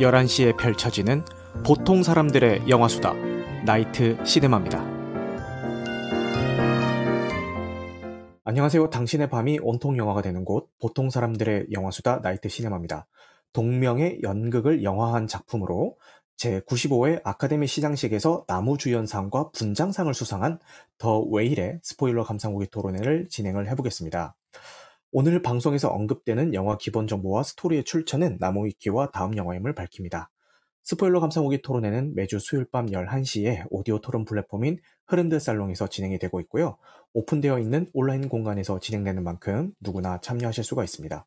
11시에 펼쳐지는 보통 사람들의 영화수다 나이트 시네마입니다. 안녕하세요. 당신의 밤이 온통 영화가 되는 곳 보통 사람들의 영화수다 나이트 시네마입니다. 동명의 연극을 영화화한 작품으로 제95회 아카데미 시상식에서 남우주연상과 분장상을 수상한 더 웨일의 스포일러 감상후기 토론회를 진행을 해보겠습니다. 오늘 방송에서 언급되는 영화 기본 정보와 스토리의 출처는 나무위키와 다음 영화임을 밝힙니다. 스포일러 감상후기 토론회는 매주 수요일 밤 11시에 오디오 토론 플랫폼인 흐른드 살롱에서 진행이 되고 있고요. 오픈되어 있는 온라인 공간에서 진행되는 만큼 누구나 참여하실 수가 있습니다.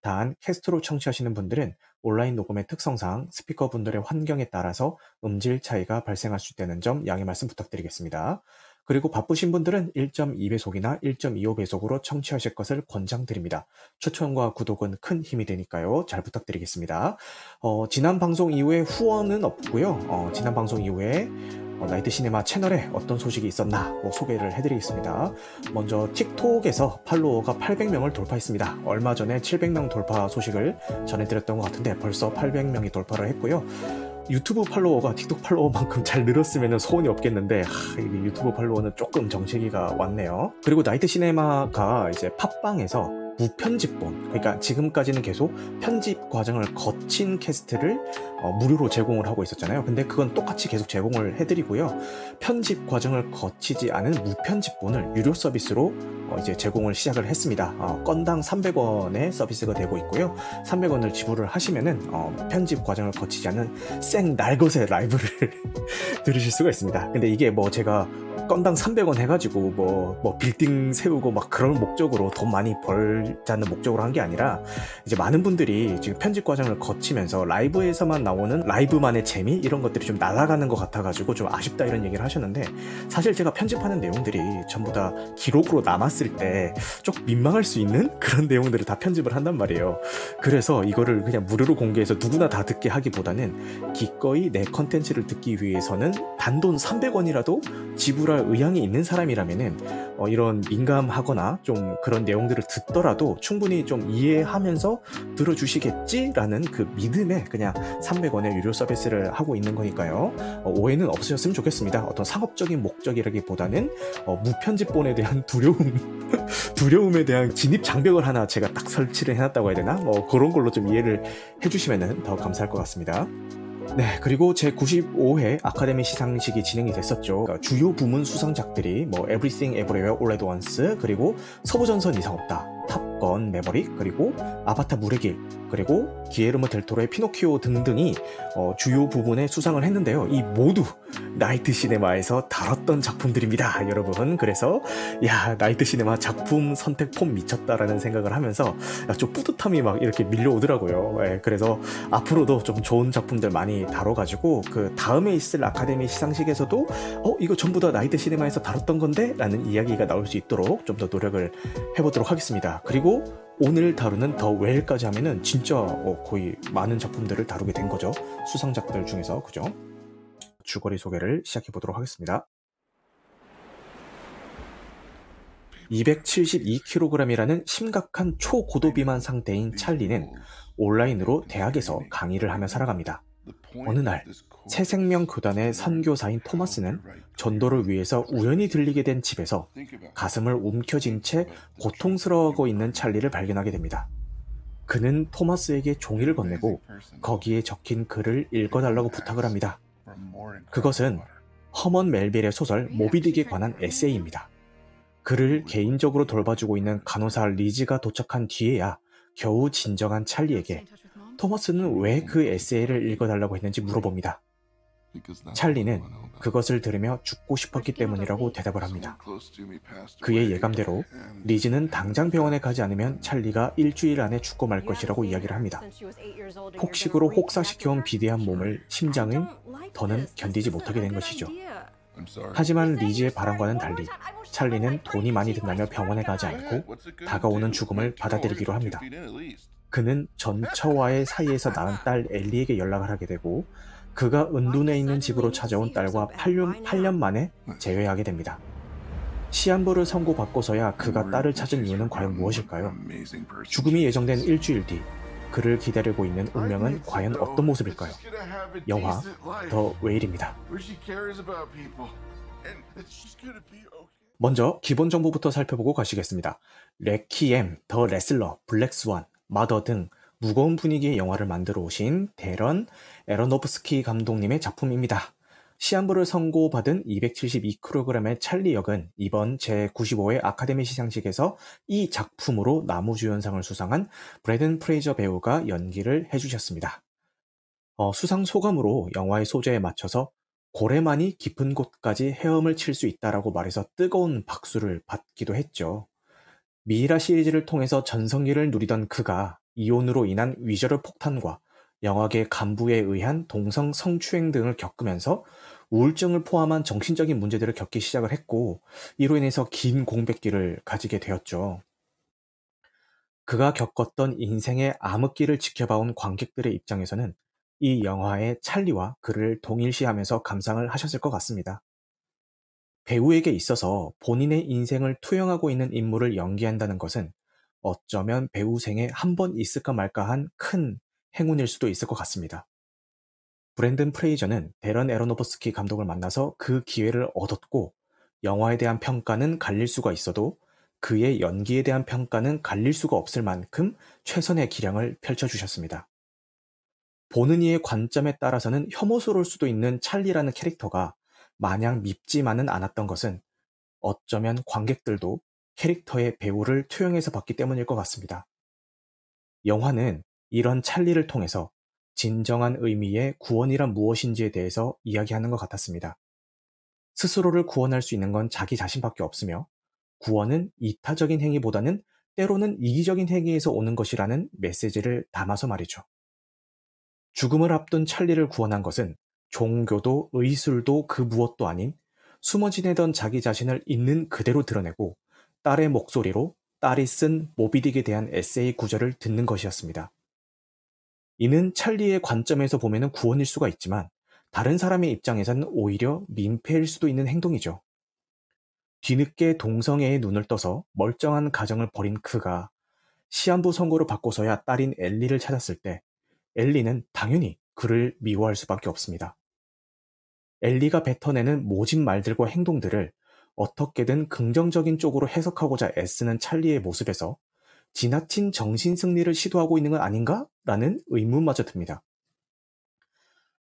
단, 캐스트로 청취하시는 분들은 온라인 녹음의 특성상 스피커분들의 환경에 따라서 음질 차이가 발생할 수 있다는 점 양해 말씀 부탁드리겠습니다. 그리고 바쁘신 분들은 1.2배속이나 1.25배속으로 청취하실 것을 권장드립니다. 추천과 구독은 큰 힘이 되니까요. 잘 부탁드리겠습니다. 어, 지난 방송 이후에 후원은 없고요. 어, 지난 방송 이후에 어, 나이트 시네마 채널에 어떤 소식이 있었나 뭐 소개를 해드리겠습니다. 먼저 틱톡에서 팔로워가 800명을 돌파했습니다. 얼마 전에 700명 돌파 소식을 전해드렸던 것 같은데 벌써 800명이 돌파를 했고요. 유튜브 팔로워가 틱톡 팔로워만큼 잘 늘었으면 소원이 없겠는데 하, 유튜브 팔로워는 조금 정체기가 왔네요. 그리고 나이트 시네마가 이제 팟빵에서 무편집본 그러니까 지금까지는 계속 편집 과정을 거친 캐스트를 어, 무료로 제공을 하고 있었잖아요. 근데 그건 똑같이 계속 제공을 해드리고요. 편집 과정을 거치지 않은 무편집본을 유료 서비스로 어, 이제 제공을 시작을 했습니다. 어, 건당 300원의 서비스가 되고 있고요. 300원을 지불을 하시면은 어, 편집 과정을 거치지 않은 생 날것의 라이브를 들으실 수가 있습니다. 근데 이게 뭐 제가 건당 300원 해가지고 뭐, 뭐 빌딩 세우고 막 그런 목적으로 돈 많이 벌 자는 목적으로 한 게 아니라 이제 많은 분들이 지금 편집 과정을 거치면서 라이브에서만 나오는 라이브만의 재미 이런 것들이 좀 날아가는 것 같아가지고 좀 아쉽다 이런 얘기를 하셨는데 사실 제가 편집하는 내용들이 전부 다 기록으로 남았을 때 조금 민망할 수 있는 그런 내용들을 다 편집을 한단 말이에요. 그래서 이거를 그냥 무료로 공개해서 누구나 다 듣게 하기보다는 기꺼이 내 컨텐츠를 듣기 위해서는 단돈 300원이라도 지불할 의향이 있는 사람이라면은 어, 이런 민감하거나 좀 그런 내용들을 듣더라도 충분히 좀 이해하면서 들어주시겠지라는 그 믿음에 그냥 300원의 유료 서비스를 하고 있는 거니까요. 어, 오해는 없으셨으면 좋겠습니다. 어떤 상업적인 목적이라기보다는 어, 무편집본에 대한 두려움, 두려움에 대한 진입 장벽을 하나 제가 딱 설치를 해놨다고 해야 되나? 뭐 그런 걸로 좀 이해를 해주시면 더 감사할 것 같습니다. 네, 그리고 제 95회 아카데미 시상식이 진행이 됐었죠. 그러니까 주요 부문 수상작들이 뭐 Everything Everywhere All at Once 그리고 서부전선 이상 없다, 탑 건 매버릭 그리고 아바타 물의 길 그리고 기예르모 델 토로의 피노키오 등등이 어, 주요 부문에 수상을 했는데요. 이 모두 나이트 시네마에서 다뤘던 작품들입니다, 여러분. 그래서 야 나이트 시네마 작품 선택 폼 미쳤다라는 생각을 하면서 좀 뿌듯함이 막 이렇게 밀려오더라고요. 예, 그래서 앞으로도 좀 좋은 작품들 많이 다뤄가지고 그 다음에 있을 아카데미 시상식에서도 어 이거 전부 다 나이트 시네마에서 다뤘던 건데라는 이야기가 나올 수 있도록 좀 더 노력을 해보도록 하겠습니다. 그리고 오늘 다루는 더 웰까지 하면은 진짜 어, 거의 많은 작품들을 다루게 된 거죠. 수상작들 중에서 그죠? 주거리 소개를 시작해 보도록 하겠습니다. 272kg이라는 심각한 초고도 비만 상태인 찰리는 온라인으로 대학에서 강의를 하며 살아갑니다. 어느 날 새 생명 교단의 선교사인 토마스는 전도를 위해서 우연히 들리게 된 집에서 가슴을 움켜쥔 채 고통스러워하고 있는 찰리를 발견하게 됩니다. 그는 토마스에게 종이를 건네고 거기에 적힌 글을 읽어달라고 부탁을 합니다. 그것은 허먼 멜빌의 소설 모비딕에 관한 에세이입니다. 그를 개인적으로 돌봐주고 있는 간호사 리즈가 도착한 뒤에야 겨우 진정한 찰리에게 토머스는 왜 그 에세이를 읽어달라고 했는지 물어봅니다. 찰리는 그것을 들으며 죽고 싶었기 때문이라고 대답을 합니다. 그의 예감대로 리즈는 당장 병원에 가지 않으면 찰리가 일주일 안에 죽고 말 것이라고 이야기를 합니다. 폭식으로 혹사시켜온 비대한 몸을 심장은 더는 견디지 못하게 된 것이죠. 하지만 리즈의 바람과는 달리 찰리는 돈이 많이 든다며 병원에 가지 않고 다가오는 죽음을 받아들이기로 합니다. 그는 전 처와의 사이에서 낳은 딸 엘리에게 연락을 하게 되고 그가 은둔해 있는 집으로 찾아온 딸과 8년, 8년 만에 재회하게 됩니다. 시한부를 선고받고서야 그가 딸을 찾은 이유는 과연 무엇일까요? 죽음이 예정된 일주일 뒤 그를 기다리고 있는 운명은 과연 어떤 모습일까요? 영화 더 웨일입니다. 먼저 기본 정보부터 살펴보고 가시겠습니다. 레퀴엠, 더 레슬러, 블랙스완, 마더 등 무거운 분위기의 영화를 만들어 오신 대런 애러노프스키 감독님의 작품입니다. 시한부를 선고받은 272kg의 찰리 역은 이번 제95회 아카데미 시상식에서 이 작품으로 남우주연상을 수상한 브렌든 프레이저 배우가 연기를 해주셨습니다. 어, 수상 소감으로 영화의 소재에 맞춰서 고래만이 깊은 곳까지 헤엄을 칠 수 있다라고 말해서 뜨거운 박수를 받기도 했죠. 미이라 시리즈를 통해서 전성기를 누리던 그가 이온으로 인한 위저럴 폭탄과 영화계 간부에 의한 동성 성추행 등을 겪으면서 우울증을 포함한 정신적인 문제들을 겪기 시작을 했고 이로 인해서 긴 공백기를 가지게 되었죠. 그가 겪었던 인생의 암흑기를 지켜봐온 관객들의 입장에서는 이 영화의 찰리와 그를 동일시하면서 감상을 하셨을 것 같습니다. 배우에게 있어서 본인의 인생을 투영하고 있는 인물을 연기한다는 것은 어쩌면 배우 생에 한 번 있을까 말까 한 큰 행운일 수도 있을 것 같습니다. 브랜든 프레이저는 데런 에로노버스키 감독을 만나서 그 기회를 얻었고 영화에 대한 평가는 갈릴 수가 있어도 그의 연기에 대한 평가는 갈릴 수가 없을 만큼 최선의 기량을 펼쳐주셨습니다. 보는 이의 관점에 따라서는 혐오스러울 수도 있는 찰리라는 캐릭터가 마냥 밉지만은 않았던 것은 어쩌면 관객들도 캐릭터의 배우를 투영해서 봤기 때문일 것 같습니다. 영화는 이런 찰리를 통해서 진정한 의미의 구원이란 무엇인지에 대해서 이야기하는 것 같았습니다. 스스로를 구원할 수 있는 건 자기 자신밖에 없으며 구원은 이타적인 행위보다는 때로는 이기적인 행위에서 오는 것이라는 메시지를 담아서 말이죠. 죽음을 앞둔 찰리를 구원한 것은 종교도 의술도 그 무엇도 아닌 숨어 지내던 자기 자신을 있는 그대로 드러내고 딸의 목소리로 딸이 쓴 모비딕에 대한 에세이 구절을 듣는 것이었습니다. 이는 찰리의 관점에서 보면 구원일 수가 있지만 다른 사람의 입장에서는 오히려 민폐일 수도 있는 행동이죠. 뒤늦게 동성애에 눈을 떠서 멀쩡한 가정을 버린 그가 시한부 선고를 받고서야 딸인 엘리를 찾았을 때 엘리는 당연히 그를 미워할 수밖에 없습니다. 엘리가 뱉어내는 모진 말들과 행동들을 어떻게든 긍정적인 쪽으로 해석하고자 애쓰는 찰리의 모습에서 지나친 정신 승리를 시도하고 있는 건 아닌가? 라는 의문마저 듭니다.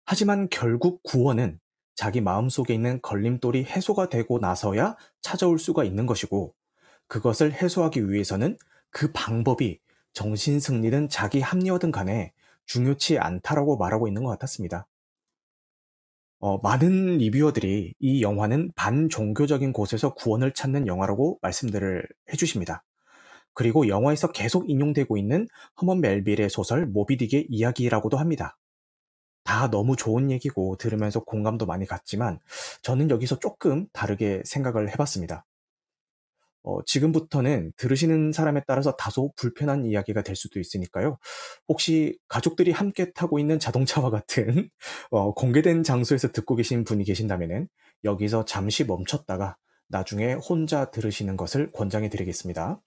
하지만 결국 구원은 자기 마음속에 있는 걸림돌이 해소가 되고 나서야 찾아올 수가 있는 것이고 그것을 해소하기 위해서는 그 방법이 정신 승리든 자기 합리화든 간에 중요치 않다라고 말하고 있는 것 같았습니다. 어, 많은 리뷰어들이 이 영화는 반종교적인 곳에서 구원을 찾는 영화라고 말씀들을 해주십니다. 그리고 영화에서 계속 인용되고 있는 허먼 멜빌의 소설 모비딕의 이야기라고도 합니다. 다 너무 좋은 얘기고 들으면서 공감도 많이 갔지만 저는 여기서 조금 다르게 생각을 해봤습니다. 어, 지금부터는 들으시는 사람에 따라서 다소 불편한 이야기가 될 수도 있으니까요. 혹시 가족들이 함께 타고 있는 자동차와 같은 어, 공개된 장소에서 듣고 계신 분이 계신다면 여기서 잠시 멈췄다가 나중에 혼자 들으시는 것을 권장해 드리겠습니다.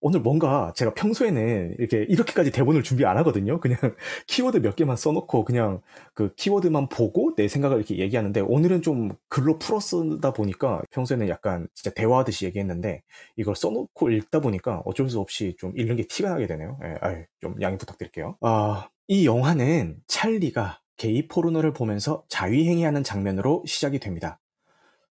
오늘 뭔가 제가 평소에는 이렇게 이렇게까지 대본을 준비 안 하거든요. 그냥 키워드 몇 개만 써놓고 그냥 그 키워드만 보고 내 생각을 이렇게 얘기하는데 오늘은 좀 글로 풀어 쓰다 보니까 평소에는 약간 진짜 대화하듯이 얘기했는데 이걸 써놓고 읽다 보니까 어쩔 수 없이 좀 읽는 게 티가 나게 되네요. 예, 아유, 좀 양해 부탁드릴게요. 아, 이 영화는 찰리가 게이 포르노를 보면서 자위행위하는 장면으로 시작이 됩니다.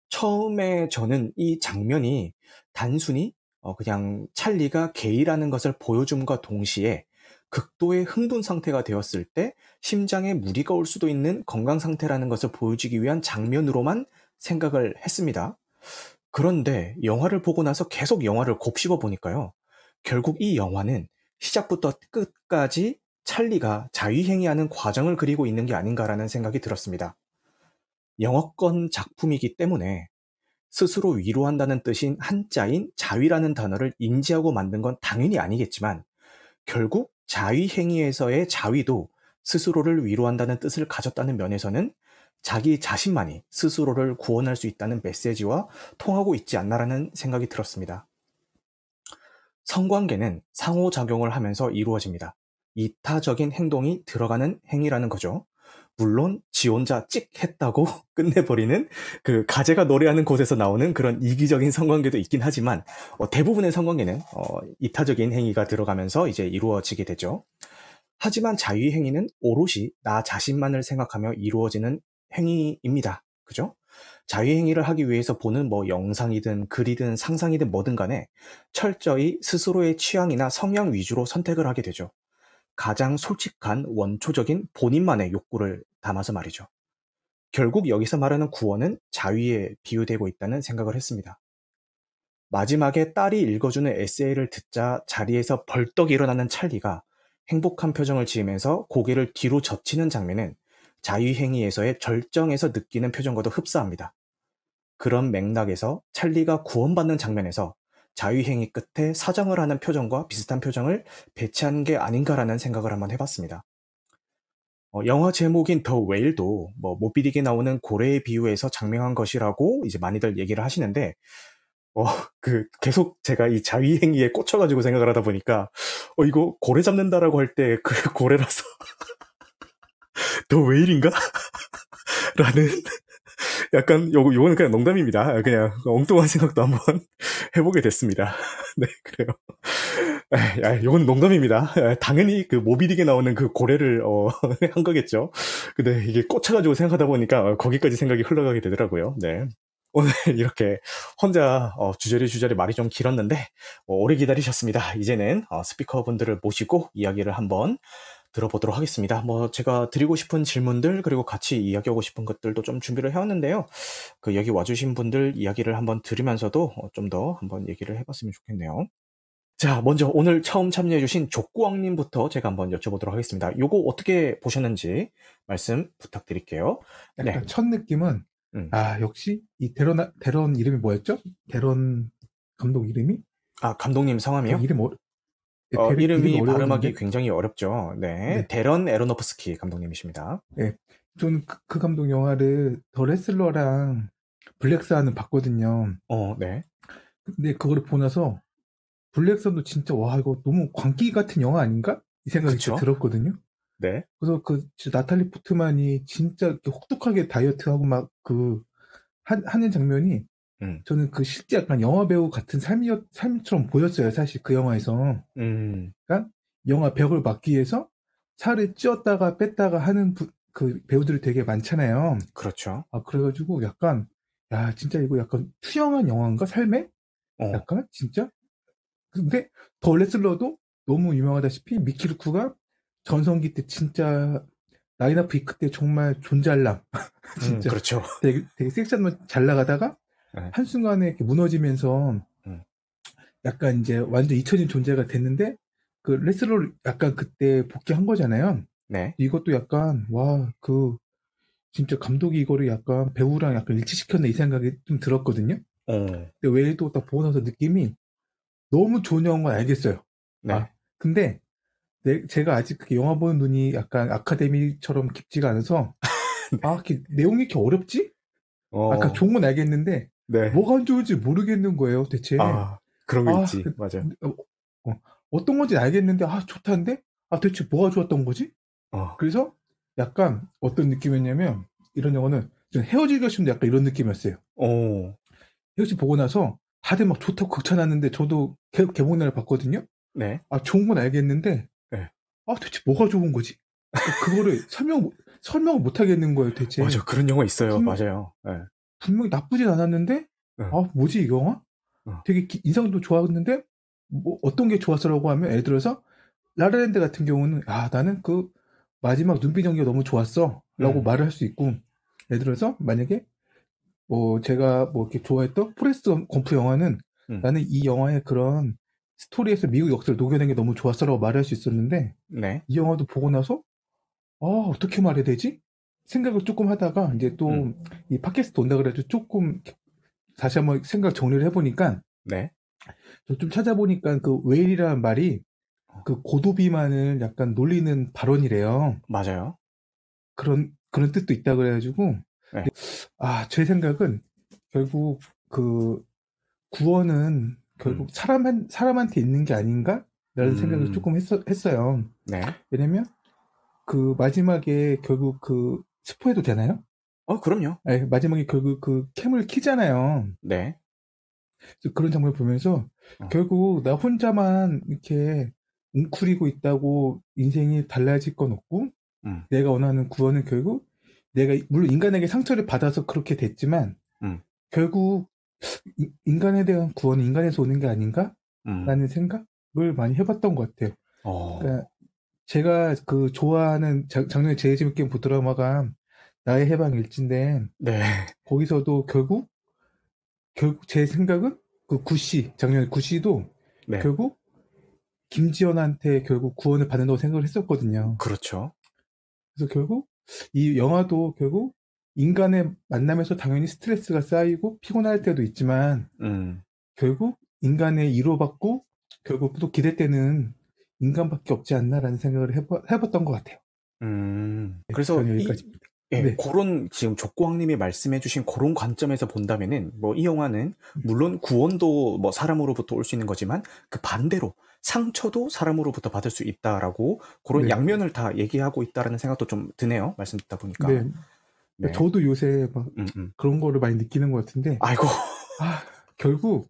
처음에 저는 이 장면이 단순히 어, 그냥 찰리가 게이라는 것을 보여줌과 동시에 극도의 흥분 상태가 되었을 때 심장에 무리가 올 수도 있는 건강 상태라는 것을 보여주기 위한 장면으로만 생각을 했습니다. 그런데 영화를 보고 나서 계속 영화를 곱씹어 보니까요. 결국 이 영화는 시작부터 끝까지 찰리가 자위행위하는 과정을 그리고 있는 게 아닌가라는 생각이 들었습니다. 영어권 작품이기 때문에 스스로 위로한다는 뜻인 한자인 자위라는 단어를 인지하고 만든 건 당연히 아니겠지만 결국 자위 행위에서의 자위도 스스로를 위로한다는 뜻을 가졌다는 면에서는 자기 자신만이 스스로를 구원할 수 있다는 메시지와 통하고 있지 않나라는 생각이 들었습니다. 성관계는 상호작용을 하면서 이루어집니다. 이타적인 행동이 들어가는 행위라는 거죠. 물론 지 혼자 찍 했다고 끝내버리는 그 가재가 노래하는 곳에서 나오는 그런 이기적인 성관계도 있긴 하지만 어, 대부분의 성관계는 어, 이타적인 행위가 들어가면서 이제 이루어지게 되죠. 하지만 자위 행위는 오롯이 나 자신만을 생각하며 이루어지는 행위입니다. 그죠? 자위 행위를 하기 위해서 보는 뭐 영상이든 글이든 상상이든 뭐든 간에 철저히 스스로의 취향이나 성향 위주로 선택을 하게 되죠. 가장 솔직한 원초적인 본인만의 욕구를 담아서 말이죠. 결국 여기서 말하는 구원은 자위에 비유되고 있다는 생각을 했습니다. 마지막에 딸이 읽어주는 에세이를 듣자 자리에서 벌떡 일어나는 찰리가 행복한 표정을 지으면서 고개를 뒤로 젖히는 장면은 자위행위에서의 절정에서 느끼는 표정과도 흡사합니다. 그런 맥락에서 찰리가 구원받는 장면에서 자위행위 끝에 사정을 하는 표정과 비슷한 표정을 배치한 게 아닌가라는 생각을 한번 해봤습니다. 어, 영화 제목인 더 웨일도 뭐 모비딕에 나오는 고래의 비유에서 장명한 것이라고 이제 많이들 얘기를 하시는데 어, 그 계속 제가 이 자위행위에 꽂혀가지고 생각을 하다 보니까 어 이거 고래 잡는다라고 할 때 그 고래라서 더 웨일인가? 라는 약간 요거 요거는 그냥 농담입니다. 그냥 엉뚱한 생각도 한번 해보게 됐습니다. 네 그래요. 아, 요건 농담입니다. 당연히 그 모비딕에 나오는 그 고래를 어, 한 거겠죠. 근데 이게 꽂혀가지고 생각하다 보니까 거기까지 생각이 흘러가게 되더라고요. 네. 오늘 이렇게 혼자 어, 주저리 주저리 말이 좀 길었는데 어, 오래 기다리셨습니다. 이제는 어, 스피커 분들을 모시고 이야기를 한번 들어보도록 하겠습니다. 뭐 제가 드리고 싶은 질문들 그리고 같이 이야기하고 싶은 것들도 좀 준비를 해왔는데요. 그 여기 와주신 분들 이야기를 한번 들으면서도 어, 좀더 한번 얘기를 해봤으면 좋겠네요. 자, 먼저 오늘 처음 참여해주신 족구왕님부터 제가 한번 여쭤보도록 하겠습니다. 요거 어떻게 보셨는지 말씀 부탁드릴게요. 약간 네. 첫 느낌은 음. 아 역시 이 데런 데런 이름이 뭐였죠? 데런 감독 이름이? 아 감독님 성함이요? 그 이름 어, 어, 이름이, 발음하기 굉장히 어렵죠. 네. 네. 데런 에로노프스키 감독님이십니다. 네. 저는 그, 그 감독 영화를 더 레슬러랑 블랙스와는 봤거든요. 어, 네. 근데 그거를 보고 나서 블랙선도 진짜 와 이거 너무 광기 같은 영화 아닌가? 이 생각이 들었거든요. 네. 그래서 그 나탈리 포트만이 진짜 혹독하게 다이어트하고 막 그 하는 장면이 음. 저는 그 실제 약간 영화 배우 같은 삶이었, 삶처럼 보였어요, 사실 그 영화에서. 음. 그러니까 영화 벽을 막기 위해서 살을 찌었다가 뺐다가 하는 부, 그 배우들이 되게 많잖아요. 그렇죠. 아, 그래가지고 약간, 야, 진짜 이거 약간 투영한 영화인가? 삶에? 어. 약간? 진짜? 근데 더 레슬러도 너무 유명하다시피 미키루쿠가 전성기 때 진짜 라인업 이크 때 정말 존잘남. 진짜. 음, 그렇죠. 되게, 되게 섹시한 잘 나가다가 네. 한순간에 이렇게 무너지면서 음. 약간 이제 완전 잊혀진 존재가 됐는데 그 레슬러를 약간 그때 복귀한 거잖아요. 네. 이것도 약간 와 그 진짜 감독이 이거를 약간 배우랑 약간 일치시켰네 이 생각이 좀 들었거든요. 어. 근데 외에도 딱 보고 나서 느낌이 너무 좋은 영화인 건 알겠어요. 네. 아, 근데 내, 제가 아직 그 영화 보는 눈이 약간 아카데미처럼 깊지가 않아서 네. 아, 이렇게 내용이 이렇게 어렵지? 어. 아까 좋은 건 알겠는데 네. 뭐가 안 좋은지 모르겠는 거예요, 대체. 아, 그런 거 아, 있지. 그, 맞아. 어, 어, 떤 건지 알겠는데 아, 좋다는데? 아, 대체 뭐가 좋았던 거지? 어. 그래서 약간 어떤 느낌이었냐면 이런 영화는 헤어지기가 쉬운데 약간 이런 느낌이었어요. 어. 헤어지 보고 나서 다들 막 좋다고 극찬하는데 저도 개, 개봉날 봤거든요. 네. 아 좋은 건 알겠는데 네. 아 대체 뭐가 좋은 거지? 그거를 설명 설명을 못 하겠는 거예요 대체. 맞아 그런 영화 있어요. 분명, 맞아요. 네. 분명히 나쁘진 않았는데 네. 아 뭐지 이 영화? 어. 되게 기, 인상도 좋았는데 뭐 어떤 게 좋았어라고 하면 예를 들어서 라라랜드 같은 경우는 아 나는 그 마지막 눈빛 연기가 너무 좋았어라고 음. 말을 할 수 있고 예를 들어서 만약에 뭐 제가 뭐 이렇게 좋아했던 포레스트 검프 영화는 음. 나는 이 영화의 그런 스토리에서 미국 역사를 녹여낸 게 너무 좋았어라고 말할 수 있었는데 네. 이 영화도 보고 나서 아 어떻게 말해야 되지? 생각을 조금 하다가 이제 또이 음. 팟캐스트 온다 그래도 조금 다시 한번 생각 정리를 해보니까 네. 좀 찾아보니까 그 웨일이라는 말이 그 고도비만을 약간 놀리는 발언이래요. 맞아요. 그런 그런 뜻도 있다 그래가지고 네. 아제 생각은 결국 그 구원은 결국 음. 사람 사람한테 있는 게 아닌가라는 음. 생각을 조금 했어, 했어요. 네. 왜냐면 그 마지막에 결국 그 스포해도 되나요? 어, 그럼요. 네, 마지막에 결국 그 캠을 키잖아요. 네. 그런 장면을 보면서 어. 결국 나 혼자만 이렇게 웅크리고 있다고 인생이 달라질 건 없고 음. 내가 원하는 구원은 결국 내가 물론 인간에게 상처를 받아서 그렇게 됐지만 음. 결국 이- 인간에 대한 구원은 인간에서 오는 게 아닌가라는 음. 생각을 많이 해봤던 것 같아요. 어. 그러니까 제가 그 좋아하는 작, 작년에 제일 재밌게 본 드라마가 나의 해방 일지인데 네. 거기서도 결국 결국 제 생각은 그 구씨 작년에 구씨도 네. 결국 김지연한테 결국 구원을 받는다고 생각을 했었거든요. 그렇죠. 그래서 결국 이 영화도 결국 인간의 만남에서 당연히 스트레스가 쌓이고 피곤할 때도 있지만 음. 결국 인간의 이로받고 결국 또 기댈 때는 인간밖에 없지 않나라는 생각을 해봐, 해봤던 것 같아요. 음. 그래서 저는 이, 여기까지. 예, 네. 그런 지금 족고왕님이 말씀해주신 그런 관점에서 본다면은 뭐 이 영화는 물론 구원도 뭐 사람으로부터 올 수 있는 거지만 그 반대로 상처도 사람으로부터 받을 수 있다라고 그런 네. 양면을 다 얘기하고 있다라는 생각도 좀 드네요. 말씀 듣다 보니까. 네. 네. 저도 요새 막 음, 음. 그런 거를 많이 느끼는 것 같은데 아이고. 아, 결국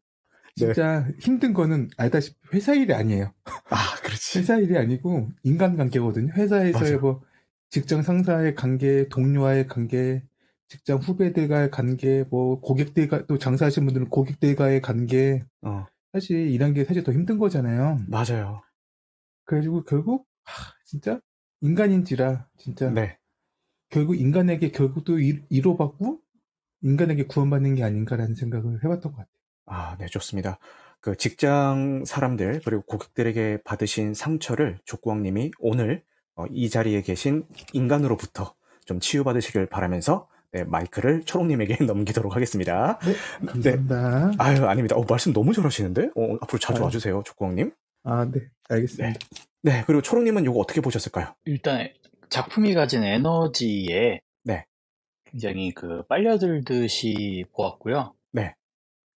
네. 진짜 힘든 거는 알다시피 회사 일이 아니에요. 아, 그렇지. 회사 일이 아니고 인간관계거든요. 회사에서의. 뭐 직장 상사의 관계, 동료와의 관계, 직장 후배들과의 관계, 뭐 고객들과 또 장사하시는 분들은 고객들과의 관계. 어, 사실 이런 게 사실 더 힘든 거잖아요. 맞아요. 그래가지고 결국 하, 진짜 인간인지라 진짜 네. 결국 인간에게 결국도 이- 이로받고 인간에게 구원받는 게 아닌가라는 생각을 해봤던 것 같아요. 아, 네, 좋습니다. 그 직장 사람들 그리고 고객들에게 받으신 상처를 족구왕님이 오늘 어, 이 자리에 계신 인간으로부터 좀 치유받으시길 바라면서 네, 마이크를 초롱님에게 넘기도록 하겠습니다. 네, 감사합니다. 아유, 아닙니다. 어, 말씀 너무 잘하시는데? 어, 앞으로 자주 아유. 와주세요, 족구왕님. 아, 네, 알겠습니다. 네, 그리고 초롱님은 이거 어떻게 보셨을까요? 일단 작품이 가진 에너지에 네. 굉장히 그 빨려들듯이 보았고요. 네.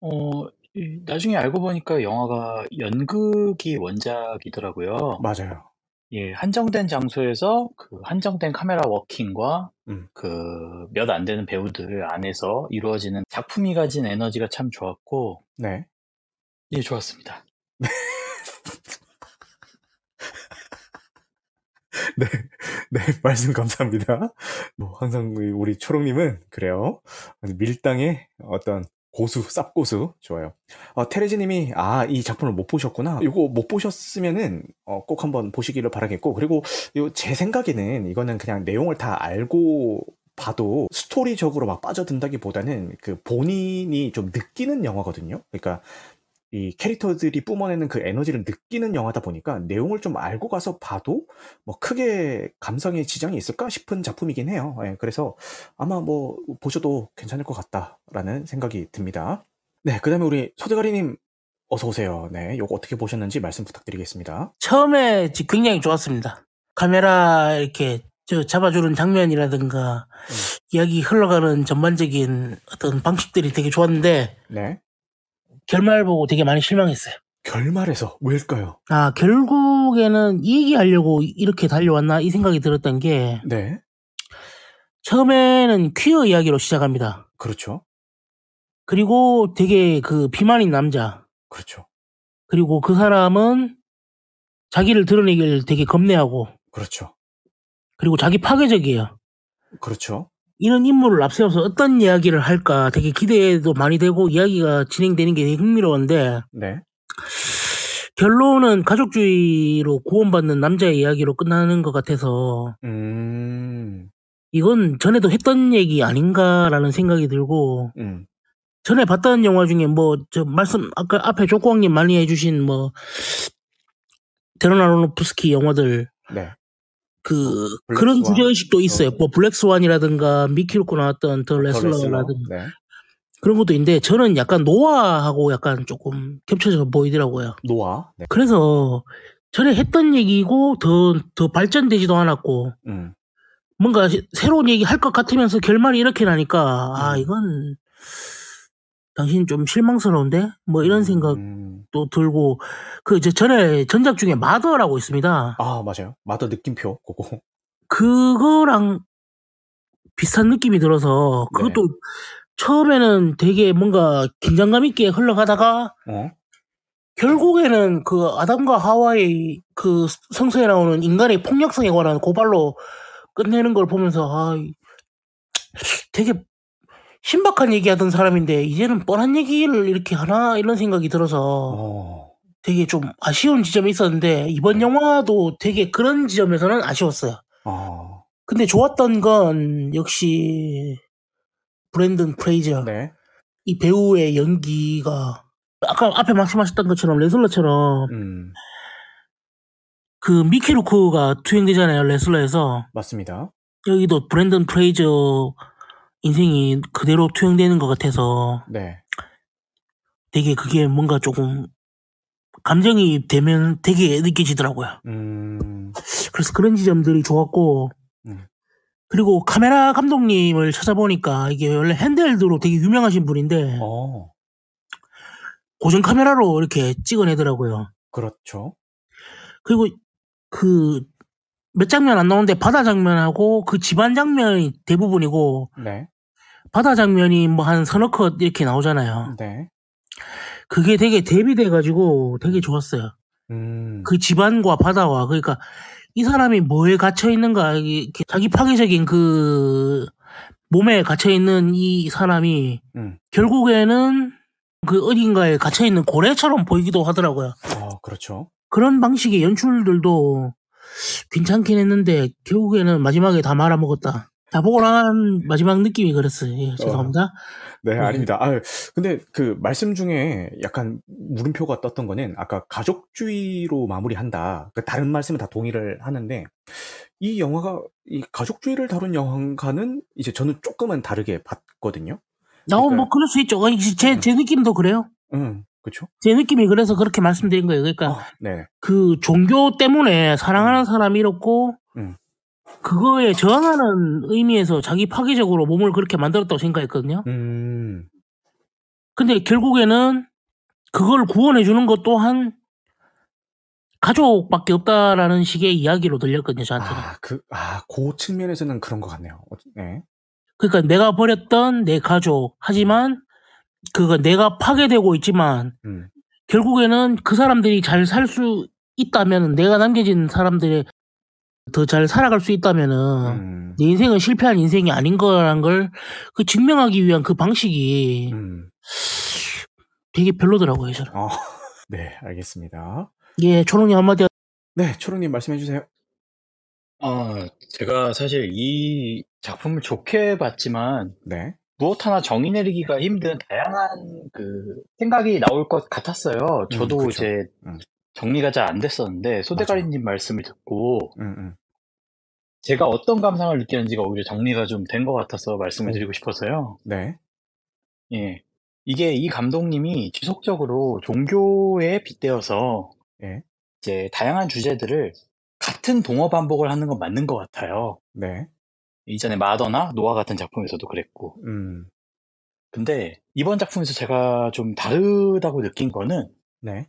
어, 이- 나중에 알고 보니까 영화가 연극이 원작이더라고요. 맞아요. 예, 한정된 장소에서 그 한정된 카메라 워킹과 음. 그몇 안 되는 배우들 안에서 이루어지는 작품이 가진 에너지가 참 좋았고, 네. 예, 좋았습니다. 네, 네, 말씀 감사합니다. 뭐, 항상 우리- 우리 초롱님은 그래요. 밀당의 어떤 고수, 쌉고수. 좋아요. 어, 테레지님이, 아, 이 작품을 못 보셨구나. 이거 못 보셨으면은, 어, 꼭 한번 보시기를 바라겠고, 그리고 요, 제 생각에는 이거는 그냥 내용을 다 알고 봐도 스토리적으로 막 빠져든다기 보다는 그 본인이 좀 느끼는 영화거든요. 그러니까 이 캐릭터들이 뿜어내는 그 에너지를 느끼는 영화다 보니까 내용을 좀 알고 가서 봐도 뭐 크게 감성에 지장이 있을까 싶은 작품이긴 해요. 예, 그래서 아마 뭐 보셔도 괜찮을 것 같다라는 생각이 듭니다. 네, 그 다음에 우리 소대가리님 어서 오세요. 네, 요거 어떻게 보셨는지 말씀 부탁드리겠습니다. 처음에 지- 굉장히 좋았습니다. 카메라 이렇게 저 잡아주는 장면이라든가 음. 이야기 흘러가는 전반적인 어떤 방식들이 되게 좋았는데 네, 결말 보고 되게 많이 실망했어요. 결말에서 왜일까요? 아 결국에는 이 얘기하려고 이렇게 달려왔나 이 생각이 들었던 게 네, 처음에는 퀴어 이야기로 시작합니다. 그렇죠, 그리고 되게 그 비만인 남자 그렇죠, 그리고 그 사람은 자기를 드러내길 되게 겁내하고 그렇죠, 그리고 자기 파괴적이에요. 그렇죠. 이런 인물을 앞세워서 어떤 이야기를 할까 되게 기대도 많이 되고 이야기가 진행되는 게 되게 흥미로운데 네, 결론은 가족주의로 구원받는 남자의 이야기로 끝나는 것 같아서 음. 이건 전에도 했던 얘기 아닌가라는 생각이 들고 음. 전에 봤던 영화 중에 뭐 저 말씀 아까 앞에 조광님 많이 해주신 뭐 대런 아로노프스키 영화들 네. 그 블랙 그런 스완? 주제 의식도 있어요. 뭐 블랙 스완이라든가 미키 루크 나왔던 더더 레슬러라든가 네. 그런 것도 있는데 저는 약간 노아하고 약간 조금 겹쳐져 보이더라고요. 노아. 네. 그래서 전에 했던 얘기고 더 더 발전되지도 않았고 음. 뭔가 시- 새로운 얘기 할 것 같으면서 결말이 이렇게 나니까 아 음. 이건 당신 좀 실망스러운데 뭐 이런 생각도 음. 들고 그저 전에 전작 중에 마더라고 있습니다. 아, 맞아요. 마더 느낌표 그거. 그거랑 비슷한 느낌이 들어서 네. 그것도 처음에는 되게 뭔가 긴장감 있게 흘러가다가 어? 결국에는 그 아담과 하와의 그 성서에 나오는 인간의 폭력성에 관한 고발로 끝내는 걸 보면서 아 이- 되게 신박한 얘기하던 사람인데 이제는 뻔한 얘기를 이렇게 하나 이런 생각이 들어서 어. 되게 좀 아쉬운 지점이 있었는데 이번 네. 영화도 되게 그런 지점에서는 아쉬웠어요. 아. 근데 좋았던 건 역시 브랜든 프레이저 네. 이 배우의 연기가 아까 앞에 말씀하셨던 것처럼 레슬러처럼 음. 그 미키 루크가 투영되잖아요 레슬러에서 맞습니다. 여기도 브랜든 프레이저 인생이 그대로 투영되는 것 같아서 네. 되게 그게 뭔가 조금 감정이 되면 되게 느껴지더라고요. 음. 그래서 그런 지점들이 좋았고 음. 그리고 카메라 감독님을 찾아보니까 이게 원래 핸드헬드로 되게 유명하신 분인데 어. 고정 카메라로 이렇게 찍어내더라고요. 그렇죠. 그리고 그 몇 장면 안 나오는데 바다 장면하고 그 집안 장면이 대부분이고 네. 바다 장면이 뭐 한 서너 컷 이렇게 나오잖아요. 네. 그게 되게 대비돼 가지고 되게 좋았어요. 음. 그 집안과 바다와 그러니까 이 사람이 뭐에 갇혀 있는가 자기 파괴적인 그 몸에 갇혀 있는 이 사람이 음. 결국에는 그 어딘가에 갇혀 있는 고래처럼 보이기도 하더라고요. 어, 그렇죠. 그런 방식의 연출들도 괜찮긴 했는데 결국에는 마지막에 다 말아먹었다. 다 보고 난 마지막 느낌이 그랬어요. 예, 죄송합니다. 네, 네. 아닙니다. 아, 근데 그 말씀 중에 약간 물음표가 떴던 거는 아까 가족주의로 마무리한다. 그 다른 말씀은 다 동의를 하는데 이 영화가 이 가족주의를 다룬 영화가는 이제 저는 조금은 다르게 봤거든요. 어, 뭐 그러니까- 그럴 수 있죠. 아니, 제, 제 느낌도 그래요. 응, 그렇죠. 제 느낌이 그래서 그렇게 말씀드린 거예요. 그러니까 아, 네. 그 종교 때문에 사랑하는 사람이 잃었고 음. 그거에 저항하는 의미에서 자기 파괴적으로 몸을 그렇게 만들었다고 생각했거든요. 음, 근데 결국에는 그걸 구원해 주는 것 또한 가족밖에 없다라는 식의 이야기로 들렸거든요, 저한테는. 아, 그, 아, 그 측면에서는 그런 것 같네요. 어, 네. 그러니까 내가 버렸던 내 가족 하지만 그거 내가 파괴되고 있지만 음, 결국에는 그 사람들이 잘 살 수 있다면 내가 남겨진 사람들이 더 잘 살아갈 수 있다면은 음, 내 인생은 실패한 인생이 아닌 거란 걸 그 증명하기 위한 그 방식이 음. 되게 별로더라고요, 저는. 어, 네, 알겠습니다. 예, 초롱님 한마디. 네, 초롱님 말씀해 주세요. 아, 제가 사실 이 작품을 좋게 봤지만 네. 무엇 하나 정의 내리기가 힘든 다양한 그 생각이 나올 것 같았어요. 음, 저도 그쵸. 이제 음. 정리가 잘 안 됐었는데 소대가리님 말씀을 듣고 음, 음. 제가 어떤 감상을 느꼈는지가 오히려 정리가 좀 된 것 같아서 말씀을 오. 드리고 싶어서요. 네. 예. 이게 이 감독님이 지속적으로 종교에 빗대어서 예. 이제 다양한 주제들을 같은 동어 반복을 하는 건 맞는 것 같아요. 네. 이전에 마더나 노아 같은 작품에서도 그랬고. 음, 근데 이번 작품에서 제가 좀 다르다고 느낀 거는 네.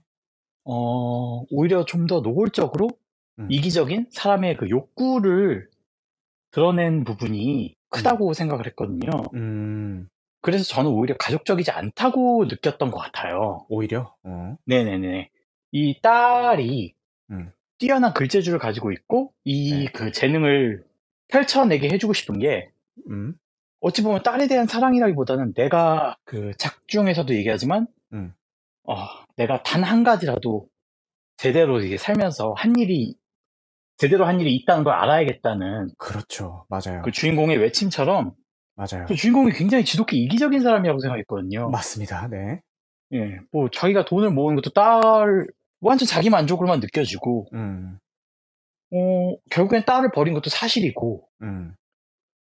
어, 오히려 좀 더 노골적으로 음. 이기적인 사람의 그 욕구를 드러낸 부분이 크다고 생각을 했거든요. 음, 그래서 저는 오히려 가족적이지 않다고 느꼈던 것 같아요. 오히려, 어, 네네네. 이 딸이 음. 뛰어난 글재주를 가지고 있고 이 네. 그 재능을 펼쳐내게 해주고 싶은 게 음, 어찌 보면 딸에 대한 사랑이라기보다는 내가 그 작중에서도 얘기하지만 음. 어, 내가 단 한 가지라도 제대로 이게 살면서 한 일이 제대로 한 일이 있다는 걸 알아야겠다는 그렇죠. 맞아요. 그 주인공의 외침처럼 맞아요. 그 주인공이 굉장히 지독히 이기적인 사람이라고 생각했거든요. 맞습니다. 네. 예, 뭐 자기가 돈을 모으는 것도 딸 완전 자기 만족으로만 느껴지고, 음, 어, 결국엔 딸을 버린 것도 사실이고, 음,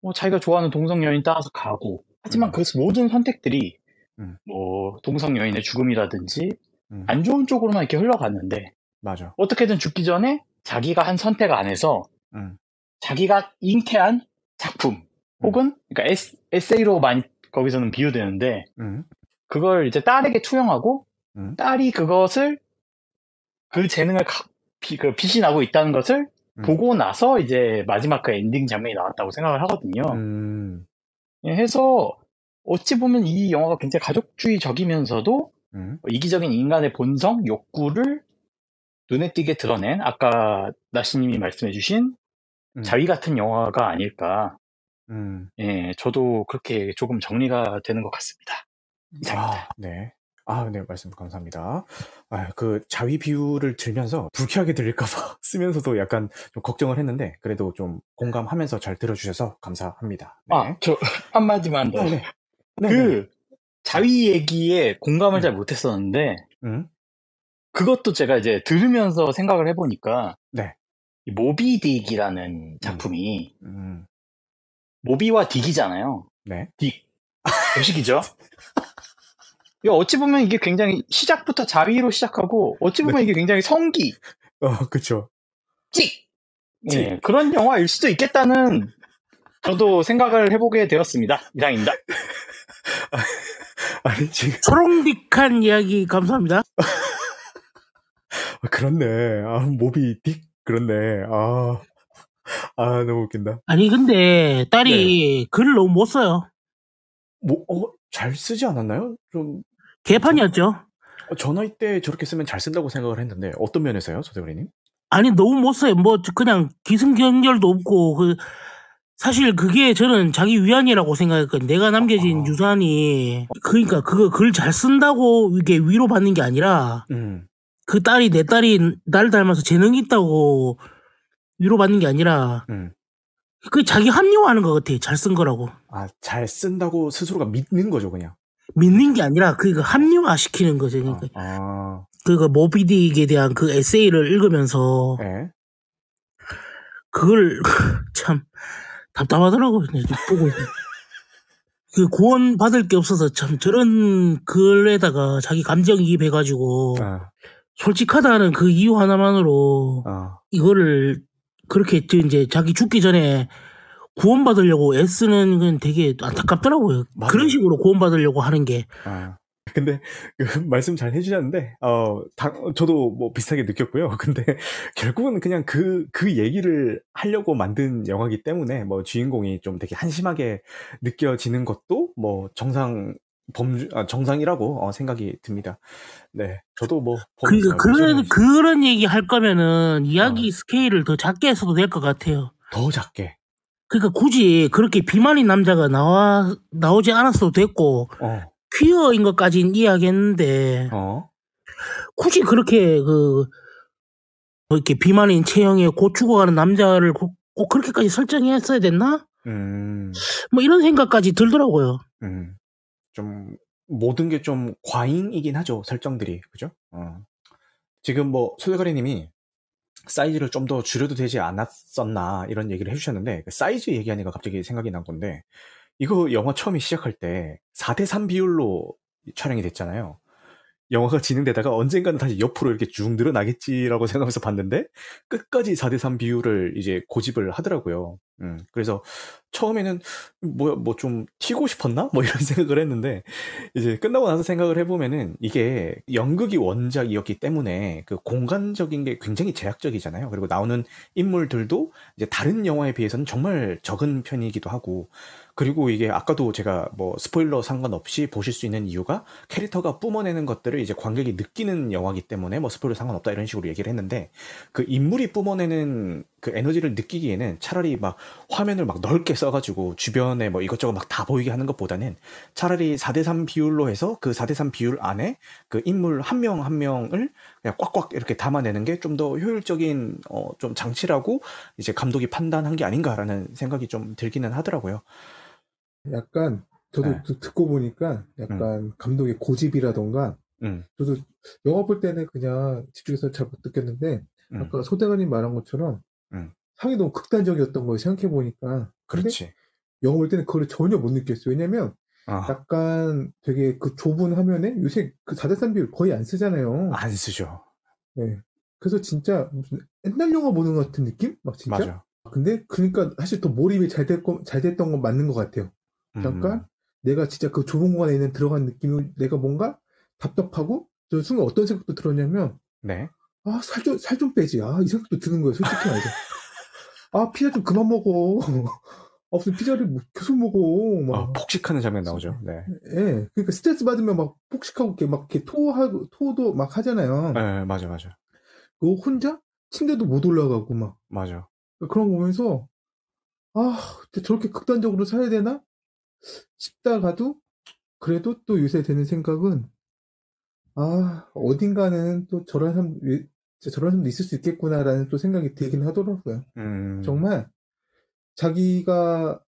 뭐 자기가 좋아하는 동성 여인 따라서 가고, 하지만 음. 그 모든 선택들이 음. 뭐 동성 연인의 죽음이라든지 음. 안 좋은 쪽으로만 이렇게 흘러갔는데 맞아. 어떻게든 죽기 전에 자기가 한 선택 안에서 음, 자기가 잉태한 작품 혹은 그러니까 에스, 에세이로 많이 거기서는 비유되는데 음, 그걸 이제 딸에게 투영하고 음. 딸이 그것을 그 재능을 가- 비, 그 빛이 나고 있다는 것을 음. 보고 나서 이제 마지막 그 엔딩 장면이 나왔다고 생각을 하거든요. 음, 예, 해서 어찌 보면 이 영화가 굉장히 가족주의적이면서도 음, 이기적인 인간의 본성, 욕구를 눈에 띄게 드러낸 아까 나시님이 말씀해주신 음. 자위 같은 영화가 아닐까. 음. 예, 저도 그렇게 조금 정리가 되는 것 같습니다. 이상입니다. 아, 네. 아, 네, 말씀 감사합니다. 아, 그 자위 비유를 들면서 불쾌하게 들릴까봐 쓰면서도 약간 좀 걱정을 했는데 그래도 좀 공감하면서 잘 들어주셔서 감사합니다. 네. 아, 저 한마디만 더. 어, 네. 네, 네. 그 자위 얘기에 공감을 음. 잘 못했었는데 음, 그것도 제가 이제 들으면서 생각을 해보니까 네. 이 모비 딕이라는 작품이 음, 모비와 딕이잖아요. 네. 딕. 도식이죠. 어찌 보면 이게 굉장히 시작부터 자위로 시작하고 어찌 보면 이게 굉장히 성기, 어, 그쵸. 찍! 찍. 예, 그런 영화일 수도 있겠다는 저도 생각을 해보게 되었습니다. 이상입니다. 아니, 지금, 초롱딕한 이야기 감사합니다. 아, 그렇네. 아, 모비 딕, 그렇네. 아, 아, 너무 웃긴다. 아니 근데 딸이 글을 너무 못 써요. 뭐, 어, 잘 쓰지 않았나요? 좀, 개판이었죠. 어, 저 나이 때 저렇게 쓰면 잘 쓴다고 생각을 했는데, 어떤 면에서요, 소대리님? 아니 너무 못 써요. 뭐 그냥 기승전결도 없고 그 사실 그게 저는 자기 위안이라고 생각했거든. 내가 남겨진 아. 유산이 그러니까 그거 글 잘 쓴다고 이게 위로 받는 게 아니라 음, 그 딸이 내 딸이 날 닮아서 재능이 있다고 위로 받는 게 아니라 음. 그 자기 합리화하는 것 같아. 잘 쓴 거라고. 아, 잘 쓴다고 스스로가 믿는 거죠, 그냥. 믿는 게 아니라 그 합리화 시키는 거죠. 아, 그러니까 아, 그 모비딕에 대한 그 에세이를 읽으면서 예. 그걸 참 답답하더라고 이제 보고 있- 그 구원 받을 게 없어서 참 저런 글에다가 자기 감정이입해 가지고 아, 솔직하다는 그 이유 하나만으로 아, 이거를 그렇게 저 이제 자기 죽기 전에 구원받으려고 애쓰는 건 되게 안타깝더라고요. 맞아요. 그런 식으로 구원받으려고 하는 게. 아. 근데 그 말씀 잘 해주셨는데 어 당, 저도 뭐 비슷하게 느꼈고요. 근데 결국은 그냥 그그 얘기를 하려고 만든 영화기 때문에 뭐 주인공이 좀 되게 한심하게 느껴지는 것도 뭐 정상 범주 아, 정상이라고 어, 생각이 듭니다. 네, 저도 뭐 그러니까 보면서 그런, 그런 얘기 할 거면은 이야기 어. 스케일을 더 작게 했어도 될 것 같아요. 더 작게 그러니까 굳이 그렇게 비만인 남자가 나와, 나오지 않았어도 됐고, 어 퀴어인 것까진 이해하겠는데, 어. 굳이 그렇게 그, 뭐 이렇게 비만인 체형에 곧 죽어가는 남자를 꼭, 꼭 그렇게까지 설정했어야 됐나? 음, 뭐 이런 생각까지 들더라고요. 음, 좀 모든 게 좀 과잉이긴 하죠 설정들이 그죠? 어. 지금 뭐 소대가리님이 사이즈를 좀 더 줄여도 되지 않았었나 이런 얘기를 해주셨는데 그 사이즈 얘기하니까 갑자기 생각이 난 건데 이거 영화 처음에 시작할 때 4대3 비율로 촬영이 됐잖아요. 영화가 진행되다가 언젠가는 다시 옆으로 이렇게 쭉 늘어나겠지라고 생각하면서 봤는데 끝까지 4대3 비율을 이제 고집을 하더라고요. 음, 그래서 처음에는 뭐야 뭐 좀 튀고 싶었나? 뭐 이런 생각을 했는데 이제 끝나고 나서 생각을 해보면은 이게 연극이 원작이었기 때문에 그 공간적인 게 굉장히 제약적이잖아요. 그리고 나오는 인물들도 이제 다른 영화에 비해서는 정말 적은 편이기도 하고 그리고 이게 아까도 제가 뭐 스포일러 상관없이 보실 수 있는 이유가 캐릭터가 뿜어내는 것들을 이제 관객이 느끼는 영화기 때문에 뭐 스포일러 상관없다 이런 식으로 얘기를 했는데 그 인물이 뿜어내는 그 에너지를 느끼기에는 차라리 막 화면을 막 넓게 써가지고 주변에 뭐 이것저것 막 다 보이게 하는 것보다는 차라리 4대3 비율로 해서 그 4대3 비율 안에 그 인물 한 명한 명을 그냥 꽉꽉 이렇게 담아내는 게 좀 더 효율적인 어, 좀 장치라고 이제 감독이 판단한 게 아닌가라는 생각이 좀 들기는 하더라고요. 약간 저도 네. 듣고 보니까 약간 감독의 고집이라던가 음, 저도 영화 볼 때는 그냥 집중해서 잘 못 듣겠는데 음, 아까 소대가님 말한 것처럼 음. 상이 너무 극단적이었던 걸 생각해 보니까 그렇지. 영화 볼 때는 그걸 전혀 못 느꼈어요. 왜냐면 아, 약간 되게 그 좁은 화면에 요새 그 4대3 비율 거의 안 쓰잖아요. 안 쓰죠. 네. 그래서 진짜 무슨 옛날 영화 보는 것 같은 느낌? 막 진짜? 맞아. 근데 그러니까 사실 더 몰입이 잘, 될 거, 잘 됐던 건 맞는 것 같아요. 음, 잠깐 내가 진짜 그 좁은 공간에 있는 들어간 느낌이 내가 뭔가 답답하고 저 순간 어떤 생각도 들었냐면 네. 아 살 좀 살 좀 빼지 아 이 생각도 드는 거예요 솔직히 말해서 아 피자 좀 그만 먹어 아 무슨 피자를 뭐 계속 먹어 막 어, 폭식하는 장면 나오죠. 네. 예, 그러니까 스트레스 받으면 막 폭식하고 이렇게 막 이렇게 토하고 토도 막 하잖아요. 네, 맞아, 맞아. 그거 혼자 침대도 못 올라가고 막 맞아. 그런 거 보면서 아 저렇게 극단적으로 살아야 되나 싶다가도 그래도 또 요새 드는 생각은 아 어딘가는 또 저런 사람 저런 사람도 있을 수 있겠구나라는 또 생각이 들긴 하더라고요. 음, 정말 자기가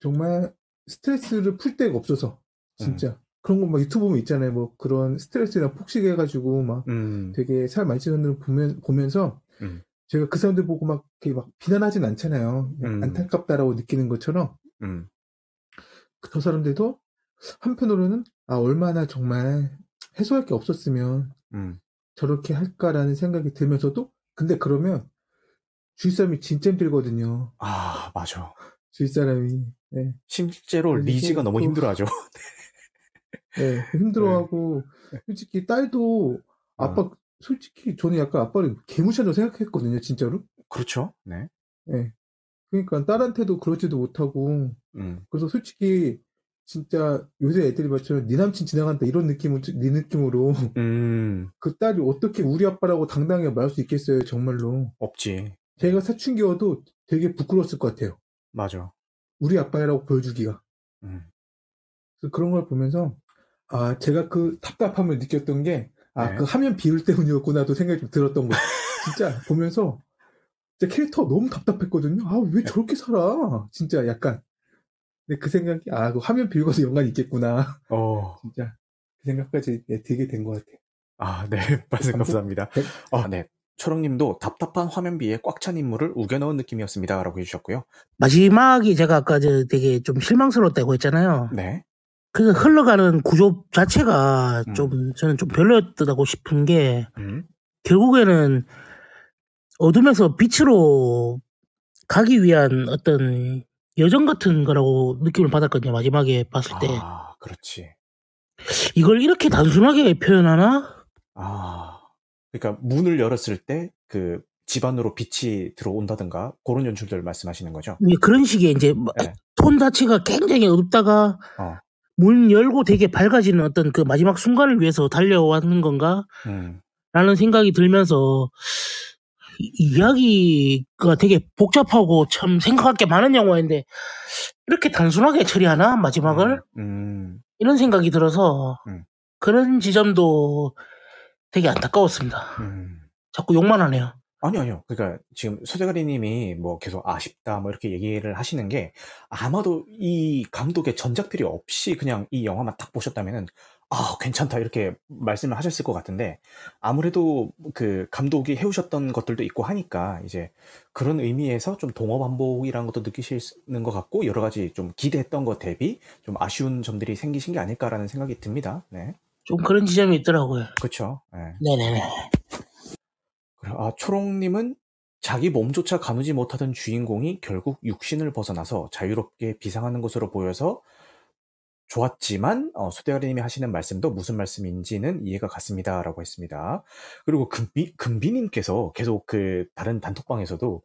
정말 스트레스를 풀 데가 없어서 진짜 그런 거 막 유튜브 보면 있잖아요. 뭐 그런 스트레스나 폭식해가지고 막 음, 되게 살 많이 쓰는 사람들 보면, 보면서 음. 제가 그 사람들 보고 막 이렇게 막 비난하진 않잖아요. 음. 안타깝다라고 느끼는 것처럼 음, 저 사람들도 한편으로는 아 얼마나 정말 해소할 게 없었으면 음. 저렇게 할까라는 생각이 들면서도 근데 그러면 주위 사람이 진짜 힘들거든요. 아, 맞아. 주위 사람이 네. 실제로 리지가 너무 또- 힘들어하죠. 네, 힘들어하고 솔직히 딸도 아빠 어. 솔직히 저는 약간 아빠를 개무시한다고 생각했거든요, 진짜로. 그렇죠. 네. 예. 그러니까 딸한테도 그러지도 못하고 음, 그래서 솔직히 진짜 요새 애들이 말처럼 네 남친 지나간다 이런 느낌으로 네 느낌으로 음, 그 딸이 어떻게 우리 아빠라고 당당하게 말할 수 있겠어요, 정말로. 없지. 제가 사춘기여도 되게 부끄러웠을 것 같아요. 맞아. 우리 아빠라고 보여주기가. 음, 그래서 그런 걸 보면서 아 제가 그 답답함을 느꼈던 게아 네. 그 화면 비율 때문이었구나도 생각이 좀 들었던 거 진짜 보면서 진짜 캐릭터 너무 답답했거든요 아 왜 저렇게 살아 진짜 약간 근데 그 생각이 아 그 화면 비율과도 연관이 있겠구나 어, 진짜 그 생각까지 네, 들게 된 것 같아요 아, 네. 말씀 감사합니다. 네. 아, 네. 초롱님도 답답한 화면비에 꽉 찬 인물을 우겨넣은 느낌이었습니다. 라고 해주셨고요. 마지막이 제가 아까 저 되게 좀 실망스러웠다고 했잖아요. 네. 그 흘러가는 구조 자체가 음. 좀 저는 좀 별로였다고 싶은 게 음, 결국에는 어둠에서 빛으로 가기 위한 어떤 여정 같은 거라고 느낌을 받았거든요. 마지막에 봤을 때 아, 그렇지. 이걸 이렇게 단순하게 표현하나? 아, 그러니까 문을 열었을 때 그 집안으로 빛이 들어온다든가 그런 연출들 말씀하시는 거죠? 예, 그런 식의 이제 뭐 네. 톤 자체가 굉장히 어둡다가 어, 문 열고 되게 밝아지는 어떤 그 마지막 순간을 위해서 달려왔는 건가? 음, 라는 생각이 들면서 이- 이야기가 되게 복잡하고 참 생각할 게 많은 영화인데 이렇게 단순하게 처리하나 마지막을 음, 이런 생각이 들어서 음. 그런 지점도 되게 안타까웠습니다. 음. 자꾸 욕만 하네요. 아니, 아니요. 그러니까 지금 소대가리님이 뭐 계속 아쉽다 뭐 이렇게 얘기를 하시는 게 아마도 이 감독의 전작 필요 없이 그냥 이 영화만 딱 보셨다면은 아, 괜찮다 이렇게 말씀을 하셨을 것 같은데 아무래도 그 감독이 해오셨던 것들도 있고 하니까 이제 그런 의미에서 좀 동어 반복이라는 것도 느끼시는 것 같고 여러 가지 좀 기대했던 것 대비 좀 아쉬운 점들이 생기신 게 아닐까라는 생각이 듭니다. 네. 좀 그런 지점이 있더라고요. 그렇죠. 네. 네네네. 그래, 아, 초롱님은 자기 몸조차 가누지 못하던 주인공이 결국 육신을 벗어나서 자유롭게 비상하는 것으로 보여서 좋았지만 어, 소대가리님이 하시는 말씀도 무슨 말씀인지는 이해가 갔습니다라고 했습니다. 그리고 금비 금비님께서 계속 그 다른 단톡방에서도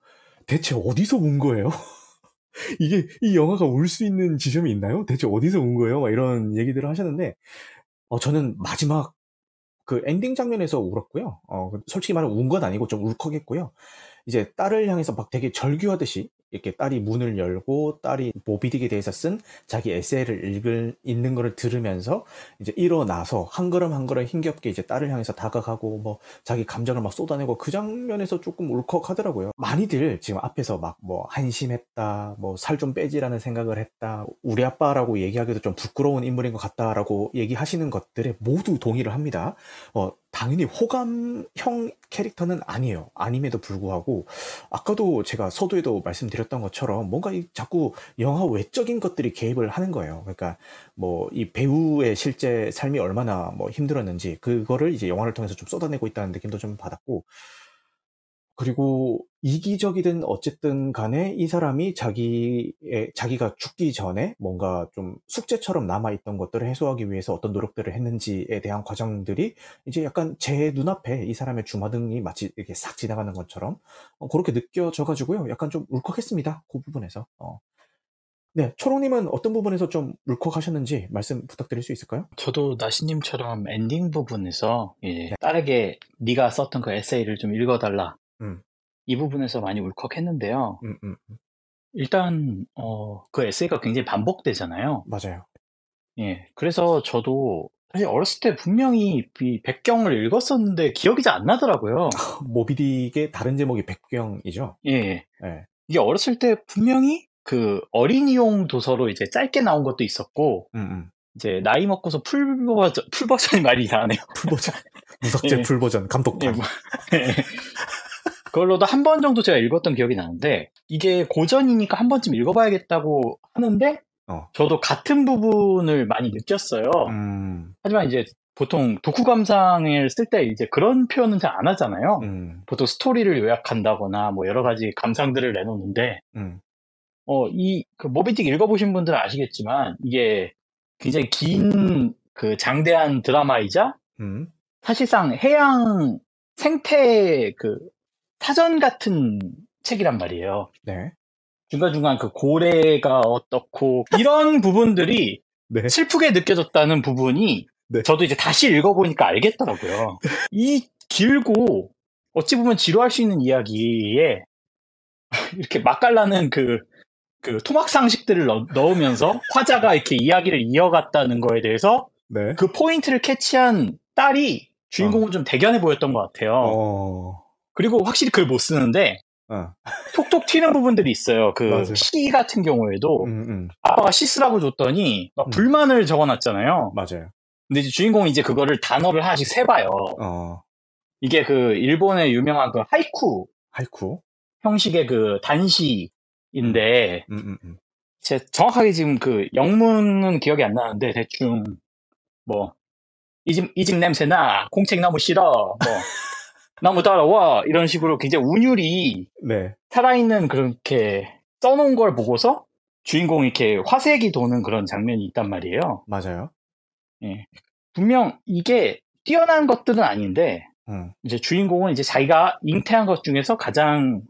대체 어디서 온 거예요? 이게 이 영화가 올 수 있는 지점이 있나요? 대체 어디서 온 거예요? 막 이런 얘기들을 하셨는데 어, 저는 마지막 그 엔딩 장면에서 울었고요. 어, 솔직히 말하면 운 건 아니고 좀 울컥했고요. 이제 딸을 향해서 막 되게 절규하듯이 이렇게 딸이 문을 열고 딸이 모비딕에 대해서 쓴 자기 에세이를 읽을, 읽는 거를 들으면서 이제 일어나서 한 걸음 한 걸음 힘겹게 이제 딸을 향해서 다가가고 뭐 자기 감정을 막 쏟아내고 그 장면에서 조금 울컥하더라고요. 많이들 지금 앞에서 막 뭐 한심했다, 뭐 살 좀 빼지라는 생각을 했다, 우리 아빠라고 얘기하기도 좀 부끄러운 인물인 것 같다라고 얘기하시는 것들에 모두 동의를 합니다. 어, 당연히 호감형 캐릭터는 아니에요. 아님에도 불구하고 아까도 제가 서두에도 말씀드렸 던 것처럼 뭔가 이 자꾸 영화 외적인 것들이 개입을 하는 거예요. 그러니까 뭐 이 배우의 실제 삶이 얼마나 뭐 힘들었는지 그거를 이제 영화를 통해서 좀 쏟아내고 있다는 느낌도 좀 받았고 그리고 이기적이든 어쨌든 간에 이 사람이 자기의, 자기가 죽기 전에 뭔가 좀 숙제처럼 남아있던 것들을 해소하기 위해서 어떤 노력들을 했는지에 대한 과정들이 이제 약간 제 눈앞에 이 사람의 주마등이 마치 이렇게 싹 지나가는 것처럼 어, 그렇게 느껴져가지고요. 약간 좀 울컥했습니다. 그 부분에서. 어. 네, 초롱님은 어떤 부분에서 좀 울컥하셨는지 말씀 부탁드릴 수 있을까요? 저도 나시님처럼 엔딩 부분에서 예, 딸에게 네가 썼던 그 에세이를 좀 읽어달라 음. 이 부분에서 많이 울컥했는데요. 음, 음, 음. 일단 어, 그 에세이가 굉장히 반복되잖아요. 맞아요. 예, 그래서 저도 사실 어렸을 때 분명히 이 백경을 읽었었는데 기억이 잘 안 나더라고요. 모비딕의 다른 제목이 백경이죠. 예, 네. 이게 어렸을 때 분명히 그 어린이용 도서로 이제 짧게 나온 것도 있었고 음, 음. 이제 나이 먹고서 full 버전 full 버전이 말이 이상하네요. full 버전, 무석재 예. full 버전 예, 감독판. 뭐, 예. 그걸로도 한 번 정도 제가 읽었던 기억이 나는데 이게 고전이니까 한 번쯤 읽어봐야겠다고 하는데 어. 저도 같은 부분을 많이 느꼈어요. 음, 하지만 이제 보통 독후 감상을 쓸 때 이제 그런 표현은 잘 안 하잖아요. 음, 보통 스토리를 요약한다거나 뭐 여러 가지 감상들을 내놓는데 음. 어, 이, 그, 모비딕 읽어보신 분들은 아시겠지만, 이게 굉장히 긴, 그, 장대한 드라마이자, 음. 사실상 해양 생태, 그, 사전 같은 책이란 말이에요. 네. 중간중간 그 고래가 어떻고, 이런 부분들이 네. 슬프게 느껴졌다는 부분이, 네. 저도 이제 다시 읽어보니까 알겠더라고요. 이 길고, 어찌 보면 지루할 수 있는 이야기에, 이렇게 맛깔나는 그, 그 토막 상식들을 넣, 넣으면서 화자가 이렇게 이야기를 이어갔다는 거에 대해서 네. 그 포인트를 캐치한 딸이 주인공은 좀 대견해 보였던 것 같아요. 어, 그리고 확실히 글못 쓰는데 어. 톡톡 튀는 부분들이 있어요. 그 맞아요. 시 같은 경우에도 음, 음. 아빠가 시 쓰라고 줬더니 막 음. 불만을 적어놨잖아요. 맞아요. 근데 이제 주인공이 이제 그거를 단어를 하나씩 세봐요. 어, 이게 그 일본의 유명한 그 하이쿠 하이쿠. 형식의 그 단시인데 음, 음, 음. 제 정확하게 지금 그 영문은 기억이 안 나는데 대충 뭐 이집 이집 냄새나 공책 나무 싫어 뭐 나무 따라와 이런 식으로 굉장히 운율이 네. 살아있는 그렇게 써놓은 걸 보고서 주인공이 이렇게 화색이 도는 그런 장면이 있단 말이에요. 맞아요. 예. 분명 이게 뛰어난 것들은 아닌데 음, 이제 주인공은 이제 자기가 잉태한 것 중에서 가장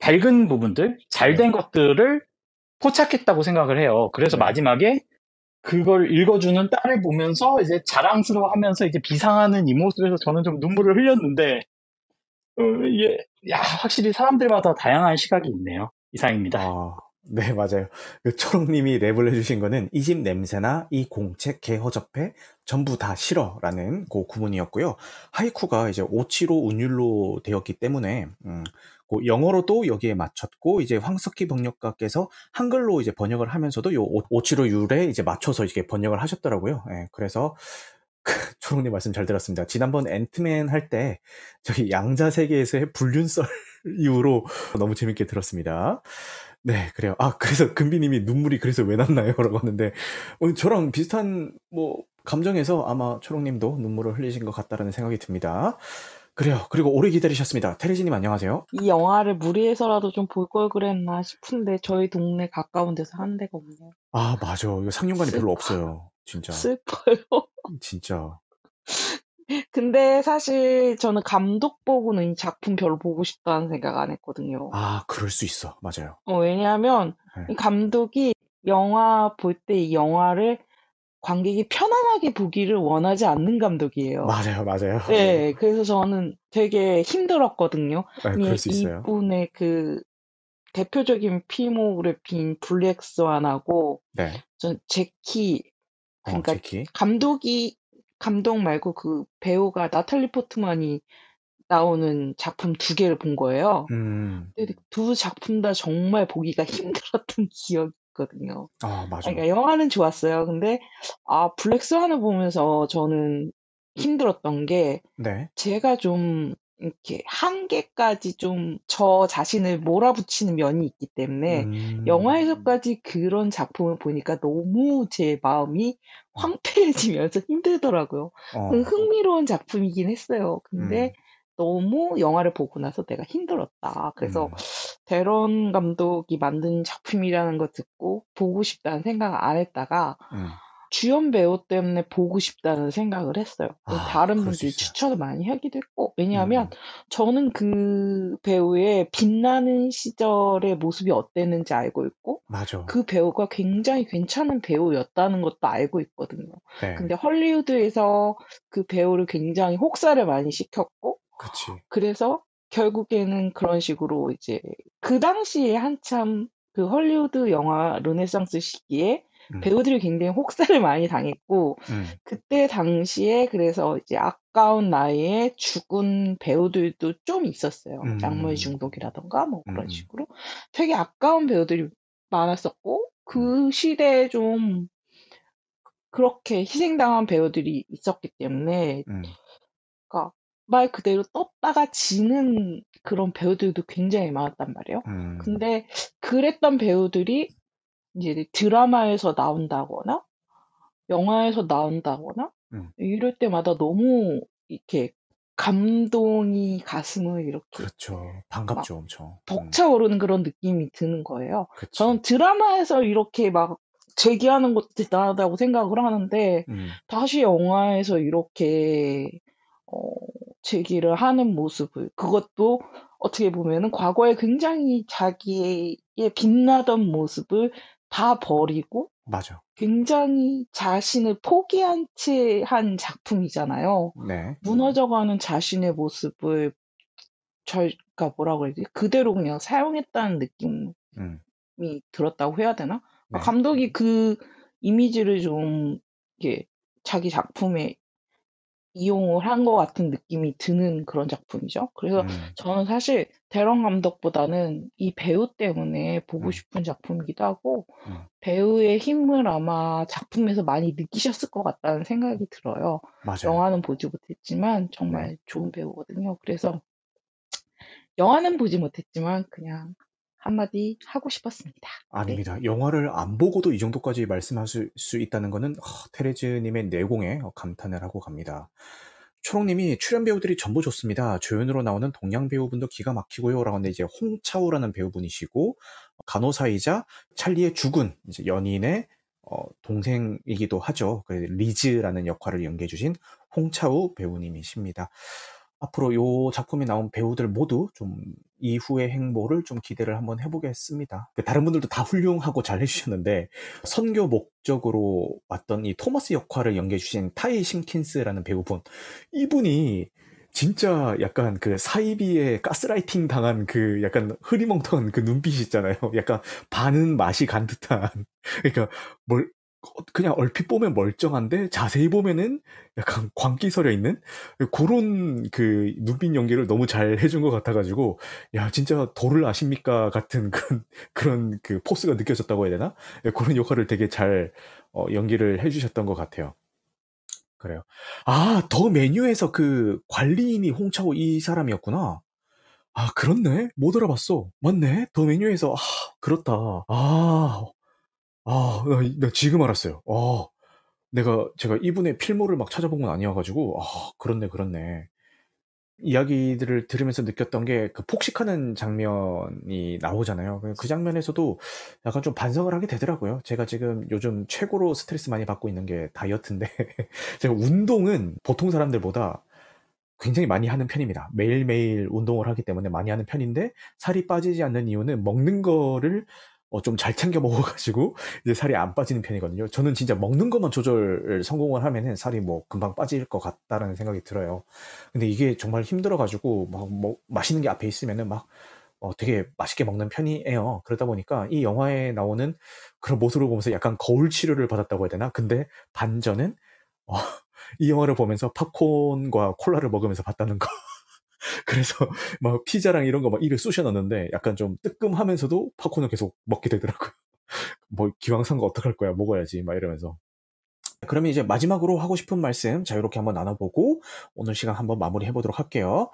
밝은 부분들, 잘된 것들을 포착했다고 생각을 해요. 그래서 네. 마지막에 그걸 읽어주는 딸을 보면서 이제 자랑스러워하면서 이제 비상하는 이 모습에서 저는 좀 눈물을 흘렸는데, 어, 이게, 야, 확실히 사람들마다 다양한 시각이 있네요. 이상입니다. 아, 네, 맞아요. 그 초롱님이 랩을 해주신 거는 이 집 냄새나 이 공책 개 허접해 전부 다 싫어라는 그 구문이었고요. 하이쿠가 이제 오치로 운율로 되었기 때문에 음, 그 영어로도 여기에 맞췄고 이제 황석희 번역가께서 한글로 이제 번역을 하면서도 요 오- 오치로 율에 이제 맞춰서 이렇게 번역을 하셨더라고요. 예, 그래서 그 초롱님 말씀 잘 들었습니다. 지난번 앤트맨 할 때 저희 양자 세계에서의 불륜썰 이후로 너무 재밌게 들었습니다. 네, 그래요. 아, 그래서 금비님이 눈물이 그래서 왜 났나요? 라고 하는데, 어, 저랑 비슷한, 뭐, 감정에서 아마 초롱님도 눈물을 흘리신 것 같다라는 생각이 듭니다. 그래요. 그리고 오래 기다리셨습니다. 테레지님 안녕하세요. 이 영화를 무리해서라도 좀 볼 걸 그랬나 싶은데 저희 동네 가까운 데서 한 데가 없네요. 아, 맞아. 이거 상영관이 별로 없어요. 진짜. 슬퍼요. 진짜. 근데 사실 저는 감독 보고는 이 작품 별로 보고 싶다는 생각 안 했거든요. 아, 그럴 수 있어. 맞아요. 어, 왜냐하면 네. 이 감독이 영화 볼 때 이 영화를 관객이 편안하게 보기를 원하지 않는 감독이에요. 맞아요, 맞아요. 네, 그래서 저는 되게 힘들었거든요. 네, 이- 그럴 수 있어요. 이분의 그 대표적인 필모그래피인 블랙스완하고 네. 전 제키 어, 그러니까 제키. 감독이 감독 말고 그 배우가 나탈리 포트만이 나오는 작품 두 개를 본 거예요. 음, 근데 두 작품 다 정말 보기가 힘들었던 기억이 있 거든요. 아, 맞아. 그러니까 영화는 좋았어요. 근데 아 블랙스완을 보면서 저는 힘들었던 게 네. 제가 좀 이렇게 한계까지 좀 저 자신을 몰아붙이는 면이 있기 때문에 음, 영화에서까지 그런 작품을 보니까 너무 제 마음이 황폐해지면서 힘들더라고요. 어, 그 흥미로운 작품이긴 했어요. 근데 음. 너무 영화를 보고 나서 내가 힘들었다. 그래서 음. 데런 감독이 만든 작품이라는 거 듣고 보고 싶다는 생각을 안 했다가 음. 주연 배우 때문에 보고 싶다는 생각을 했어요. 아, 다른 분들이. 추천을 많이 하기도 했고, 왜냐하면 음. 저는 그 배우의 빛나는 시절의 모습이 어땠는지 알고 있고, 맞아. 그 배우가 굉장히 괜찮은 배우였다는 것도 알고 있거든요. 네. 근데 헐리우드에서 그 배우를 굉장히 혹사를 많이 시켰고, 그치. 그래서 결국에는 그런 식으로 이제 그 당시에 한참 그 헐리우드 영화 르네상스 시기에 음. 배우들이 굉장히 혹사를 많이 당했고 음. 그때 당시에 그래서 이제 아까운 나이에 죽은 배우들도 좀 있었어요. 음. 약물 중독이라던가 뭐 그런 음. 식으로 되게 아까운 배우들이 많았었고 그 시대에 좀 그렇게 희생당한 배우들이 있었기 때문에 음. 그러니까 말 그대로 떴다가 지는 그런 배우들도 굉장히 많았단 말이에요. 음. 근데 그랬던 배우들이 이제 드라마에서 나온다거나 영화에서 나온다거나 음. 이럴 때마다 너무 이렇게 감동이 가슴을 이렇게 그렇죠. 반갑죠, 엄청. 음. 벅차오르는 그런 느낌이 드는 거예요. 그치. 저는 드라마에서 이렇게 막 제기하는 것도 대단하다고 생각을 하는데 음. 다시 영화에서 이렇게 어, 제기를 하는 모습을 그것도 어떻게 보면은 과거에 굉장히 자기의 빛나던 모습을 다 버리고 맞아. 굉장히 자신을 포기한 채 한 작품이잖아요. 네. 무너져가는 자신의 모습을 저희가 뭐라고 그러지? 그대로 그냥 사용했다는 느낌이 음. 들었다고 해야 되나? 네. 감독이 그 이미지를 좀 이게 자기 작품에 이용을 한 것 같은 느낌이 드는 그런 작품이죠. 그래서 음. 저는 사실 대런 감독보다는 이 배우 때문에 보고 음. 싶은 작품이기도 하고 음. 배우의 힘을 아마 작품에서 많이 느끼셨을 것 같다는 생각이 들어요. 맞아요. 영화는 보지 못했지만 정말 좋은 배우거든요. 그래서 영화는 보지 못했지만 그냥 한마디 하고 싶었습니다. 네. 아닙니다. 영화를 안 보고도 이 정도까지 말씀하실 수 있다는 어, 테레즈님의 내공에 어, 감탄을 하고 갑니다. 초롱님이 출연 배우들이 전부 좋습니다. 조연으로 나오는 동양 배우분도 기가 막히고요. 라고 하는데 이제 홍차우라는 배우분이시고 간호사이자 찰리의 죽은 연인의 어, 동생이기도 하죠. 그 리즈라는 역할을 연기해주신 홍차우 배우님이십니다. 앞으로 이 작품에 나온 배우들 모두 좀 이후의 행보를 좀 기대를 한번 해보겠습니다. 그 다른 분들도 다 훌륭하고 잘 해주셨는데 선교 목적으로 왔던 이 토마스 역할을 연기해주신 타이 심킨스라는 배우분 이분이 진짜 약간 그 사이비에 가스라이팅 당한 그 약간 흐리멍텅한 그 눈빛이 있잖아요. 약간 반은 맛이 간 듯한 그러니까 뭘 그냥 얼핏 보면 멀쩡한데 자세히 보면은 약간 광기 서려 있는 그런 그 눈빛 연기를 너무 잘 해준 것 같아가지고 야 진짜 도를 아십니까 같은 그런 그런 그 포스가 느껴졌다고 해야 되나 그런 역할을 되게 잘 어, 연기를 해주셨던 것 같아요. 그래요. 아 더 메뉴에서 그 관리인이 홍차오 이 사람이었구나. 아 그렇네 못 알아봤어. 맞네 더 메뉴에서 아 그렇다. 아 아, 나, 나 지금 알았어요. 아, 내가, 제가 이분의 필모를 막 찾아본 건 아니어가지고, 아, 그렇네, 그렇네. 이야기들을 들으면서 느꼈던 게 그 폭식하는 장면이 나오잖아요. 그 장면에서도 약간 좀 반성을 하게 되더라고요. 제가 지금 요즘 최고로 스트레스 많이 받고 있는 게 다이어트인데, 제가 운동은 보통 사람들보다 굉장히 많이 하는 편입니다. 매일매일 운동을 하기 때문에 많이 하는 편인데, 살이 빠지지 않는 이유는 먹는 거를 어, 좀 잘 챙겨 먹어가지고 이제 살이 안 빠지는 편이거든요. 저는 진짜 먹는 것만 조절을 성공을 하면은 살이 뭐 금방 빠질 것 같다라는 생각이 들어요. 근데 이게 정말 힘들어가지고 막 뭐, 맛있는 게 앞에 있으면은 막 어, 되게 맛있게 먹는 편이에요. 그러다 보니까 이 영화에 나오는 그런 모습을 보면서 약간 거울 치료를 받았다고 해야 되나? 근데 반전은 어, 이 영화를 보면서 팝콘과 콜라를 먹으면서 봤다는 거. 그래서 막 피자랑 이런 거 막 입에 쑤셔 넣는데 약간 좀 뜨끔하면서도 팝콘을 계속 먹게 되더라고요. 뭐 기왕 산 거 어떡할 거야 먹어야지 막 이러면서 그러면 이제 마지막으로 하고 싶은 말씀 자유롭게 한번 나눠보고 오늘 시간 한번 마무리 해 보도록 할게요.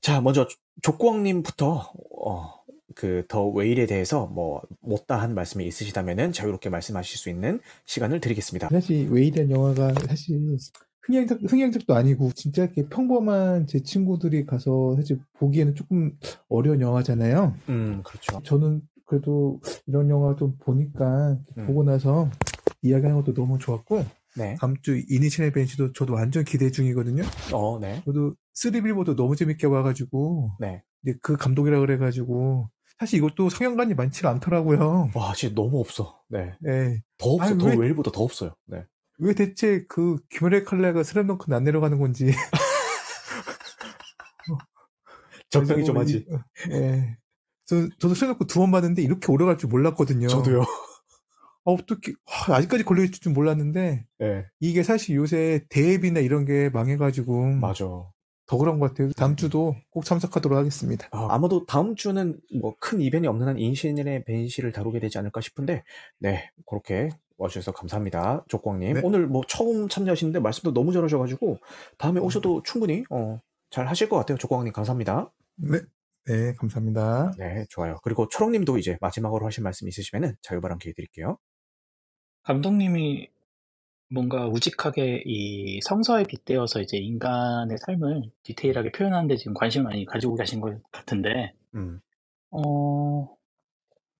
자 먼저 족구왕님부터 어, 그더 웨일에 대해서 뭐 못다한 말씀이 있으시다면은 자유롭게 말씀하실 수 있는 시간을 드리겠습니다. 사실 웨일이라는 영화가 사실 흥행작, 흥행작도 아니고 진짜 이렇게 평범한 제 친구들이 가서 사실 보기에는 조금 어려운 영화잖아요. 음, 그렇죠. 저는 그래도 이런 영화 좀 보니까 음. 보고 나서 이야기하는 것도 너무 좋았고 네. 다음 주 이니셜 벤시도 저도 완전 기대 중이거든요. 어, 네. 저도 쓰리빌보도 너무 재밌게 봐가지고 네. 근데 그 감독이라 그래가지고 사실 이것도 성향관이 많지 가 않더라고요. 와, 진짜 너무 없어. 네. 네. 더 없어. 아니, 더 왜- 웨일보다 더 없어요. 네. 왜 대체 그 김열의 칼라가 슬램덩크는 안 내려가는 건지 적당히 좀 하지. 예. 저, 저도 슬램덩크 두 번 봤는데 이렇게 오래 갈 줄 몰랐거든요. 저도요. 아, 어떻게 와, 아직까지 걸려있을 줄 몰랐는데 네. 이게 사실 요새 대앱이나 이런 게 망해가지고 맞아. 더 그런 것 같아요. 다음 주도 꼭 참석하도록 하겠습니다. 아, 아마도 다음 주는 뭐 큰 이변이 없는 한 인신의 벤시를 다루게 되지 않을까 싶은데, 네, 그렇게 와주셔서 감사합니다. 족광님. 네. 오늘 뭐 처음 참여하시는데 말씀도 너무 잘하셔가지고, 다음에 오셔도 충분히, 어, 잘 하실 것 같아요. 족광님 감사합니다. 네, 네, 감사합니다. 네, 좋아요. 그리고 초롱님도 이제 마지막으로 하실 말씀 있으시면은 자유바람 기회 드릴게요. 감독님이 뭔가 우직하게 이 성서에 빗대어서 이제 인간의 삶을 디테일하게 표현하는데 지금 관심을 많이 가지고 계신 것 같은데, 음, 어,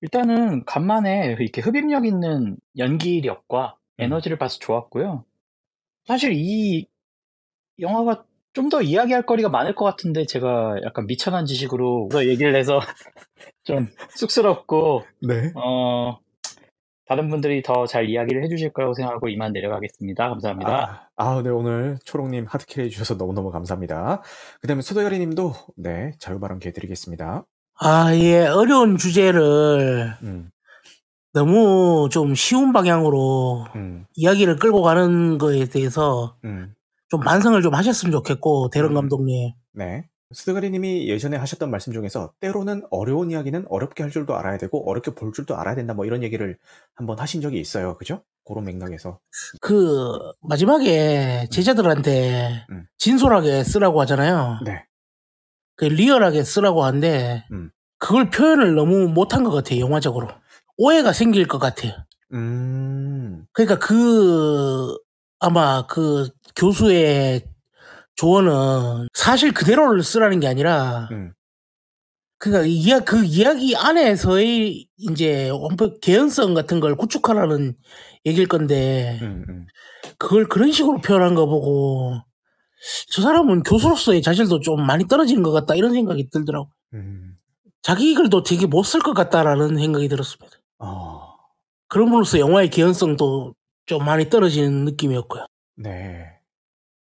일단은 간만에 이렇게 흡입력 있는 연기력과 음. 에너지를 봐서 좋았고요. 사실 이 영화가 좀 더 이야기할 거리가 많을 것 같은데 제가 약간 미천한 지식으로 더 얘기를 해서 좀 쑥스럽고 네. 어 다른 분들이 더 잘 이야기를 해주실 거라고 생각하고 이만 내려가겠습니다. 감사합니다. 아, 아, 네, 오늘 초롱님 하드캐리 해주셔서 너무너무 감사합니다. 그 다음에 수도여리님도, 네, 자유바람 기회 드리겠습니다. 아, 예, 어려운 주제를 음, 너무 좀 쉬운 방향으로 음, 이야기를 끌고 가는 거에 대해서 음. 좀 반성을 좀 하셨으면 좋겠고, 대런 음. 감독님. 네. 스드가리님이 예전에 하셨던 말씀 중에서 때로는 어려운 이야기는 어렵게 할 줄도 알아야 되고 어렵게 볼 줄도 알아야 된다 뭐 이런 얘기를 한번 하신 적이 있어요. 그죠? 그런 맥락에서. 그, 마지막에 제자들한테 음. 진솔하게 쓰라고 하잖아요. 네. 그 리얼하게 쓰라고 하는데, 음. 그걸 표현을 너무 못한 것 같아요, 영화적으로. 오해가 생길 것 같아요. 음. 그러니까 그 아마 그 교수의 조언은 사실 그대로를 쓰라는 게 아니라 음. 그러니까 이야 그 이야기 안에서의 이제 원법 개연성 같은 걸 구축하라는 얘기일 건데 음, 음. 그걸 그런 식으로 표현한 거 보고 저 사람은 교수로서의 자질도 좀 많이 떨어지는 것 같다 이런 생각이 들더라고. 음. 자기 글도 되게 못 쓸 것 같다라는 생각이 들었습니다. 아, 그런 분으로서 영화의 개연성도 좀 많이 떨어지는 느낌이었고요. 네.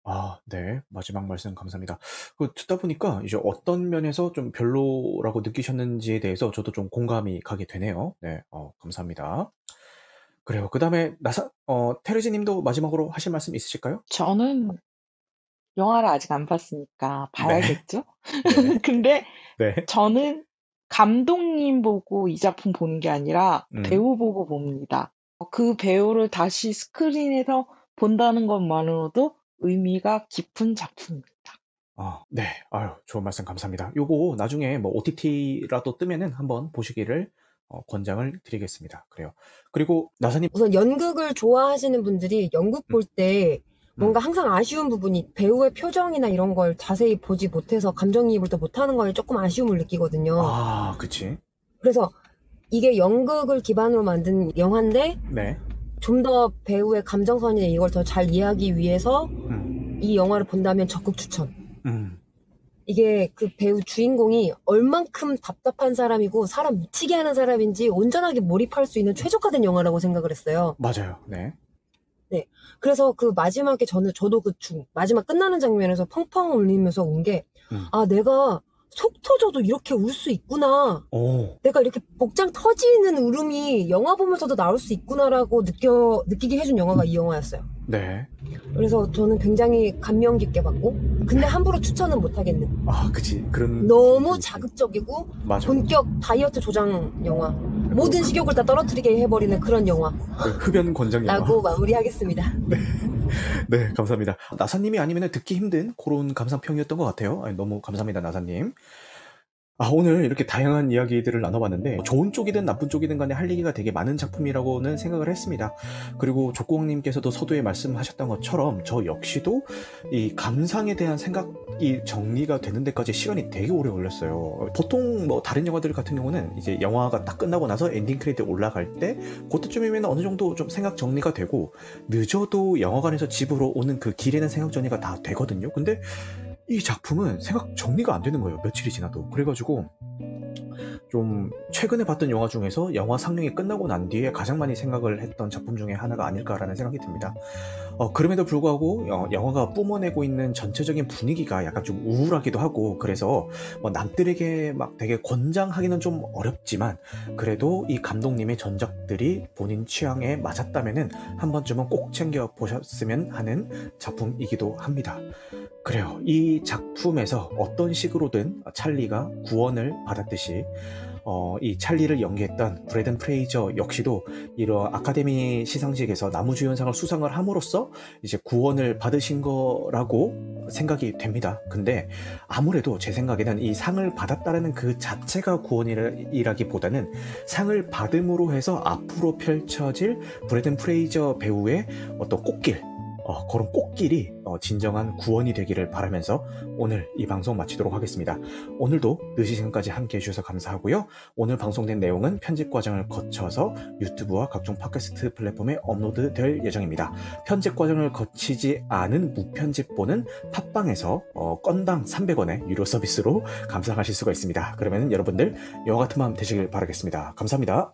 아, 네. 마지막 말씀 감사합니다. 그 듣다 보니까 이제 어떤 면에서 좀 별로라고 느끼셨는지에 대해서 저도 좀 공감이 가게 되네요. 네. 어, 감사합니다. 그래요. 그 다음에 나사, 어, 테르지 님도 마지막으로 하실 말씀 있으실까요? 저는 영화를 아직 안 봤으니까 봐야겠죠? 네. 근데 네. 저는 감독님 보고 이 작품 보는 게 아니라 음. 배우 보고 봅니다. 그 배우를 다시 스크린에서 본다는 것만으로도 의미가 깊은 작품입니다. 아, 네. 아유, 좋은 말씀 감사합니다. 요거 나중에 뭐 OTT라도 뜨면은 한번 보시기를 어, 권장을 드리겠습니다. 그래요. 그리고 나사님, 우선 연극을 좋아하시는 분들이 연극 볼때 뭔가 항상 아쉬운 부분이 배우의 표정이나 이런 걸 자세히 보지 못해서 감정이입을 또 못하는 거에 조금 아쉬움을 느끼거든요. 아, 그치. 그래서 이게 연극을 기반으로 만든 영화인데 네. 좀 더 배우의 감정선이나 이걸 더 잘 이해하기 위해서 음, 이 영화를 본다면 적극 추천. 음. 이게 그 배우 주인공이 얼만큼 답답한 사람이고 사람 미치게 하는 사람인지 온전하게 몰입할 수 있는 최적화된 영화라고 생각을 했어요. 맞아요. 네. 그래서 그 마지막에 저는 저도 그 중, 마지막 끝나는 장면에서 펑펑 울리면서 운 게, 음. 아, 내가 속 터져도 이렇게 울 수 있구나. 오, 내가 이렇게 복장 터지는 울음이 영화 보면서도 나올 수 있구나라고 느껴, 느끼게 해준 영화가 이 영화였어요. 네. 그래서 저는 굉장히 감명 깊게 봤고, 근데 함부로 추천은 못 하겠는. 아, 그치. 그런. 너무 자극적이고, 맞아. 본격 다이어트 조장 영화. 모든 식욕을 다 떨어뜨리게 해버리는 그런 영화라고 그 흡연 권장 영화. 마무리하겠습니다. 네, 감사합니다. 나사님이 아니면 듣기 힘든 그런 감상평이었던 것 같아요. 아니, 너무 감사합니다, 나사님. 아, 오늘 이렇게 다양한 이야기들을 나눠봤는데, 좋은 쪽이든 나쁜 쪽이든 간에 할 얘기가 되게 많은 작품이라고는 생각을 했습니다. 그리고 족구왕님께서도 서두에 말씀하셨던 것처럼, 저 역시도 이 감상에 대한 생각이 정리가 되는 데까지 시간이 되게 오래 걸렸어요. 보통 뭐 다른 영화들 같은 경우는 이제 영화가 딱 끝나고 나서 엔딩 크레딧 올라갈 때, 그때쯤이면 어느 정도 좀 생각 정리가 되고, 늦어도 영화관에서 집으로 오는 그 길에는 생각 정리가 다 되거든요. 근데 이 작품은 생각 정리가 안 되는 거예요. 며칠이 지나도. 그래가지고 좀 최근에 봤던 영화 중에서 영화 상영이 끝나고 난 뒤에 가장 많이 생각을 했던 작품 중에 하나가 아닐까라는 생각이 듭니다. 어, 그럼에도 불구하고 어, 영화가 뿜어내고 있는 전체적인 분위기가 약간 좀 우울하기도 하고 그래서 뭐 남들에게 막 되게 권장하기는 좀 어렵지만 그래도 이 감독님의 전작들이 본인 취향에 맞았다면은 한 번쯤은 꼭 챙겨 보셨으면 하는 작품이기도 합니다. 그래요. 이 작품에서 어떤 식으로든 찰리가 구원을 받았듯이 어, 이 찰리를 연기했던 브래든 프레이저 역시도 이런 아카데미 시상식에서 나무주연상을 수상을 함으로써 이제 구원을 받으신 거라고 생각이 됩니다. 근데 아무래도 제 생각에는 이 상을 받았다라는 그 자체가 구원이라기보다는 상을 받음으로 해서 앞으로 펼쳐질 브래든 프레이저 배우의 어떤 꽃길 어, 그런 꽃길이 어, 진정한 구원이 되기를 바라면서 오늘 이 방송 마치도록 하겠습니다. 오늘도 늦은 시간까지 함께 해주셔서 감사하고요. 오늘 방송된 내용은 편집 과정을 거쳐서 유튜브와 각종 팟캐스트 플랫폼에 업로드 될 예정입니다. 편집 과정을 거치지 않은 무편집본은 팟빵에서 어, 건당 300원의 유료 서비스로 감상하실 수가 있습니다. 그러면 여러분들 영화 같은 마음 되시길 바라겠습니다. 감사합니다.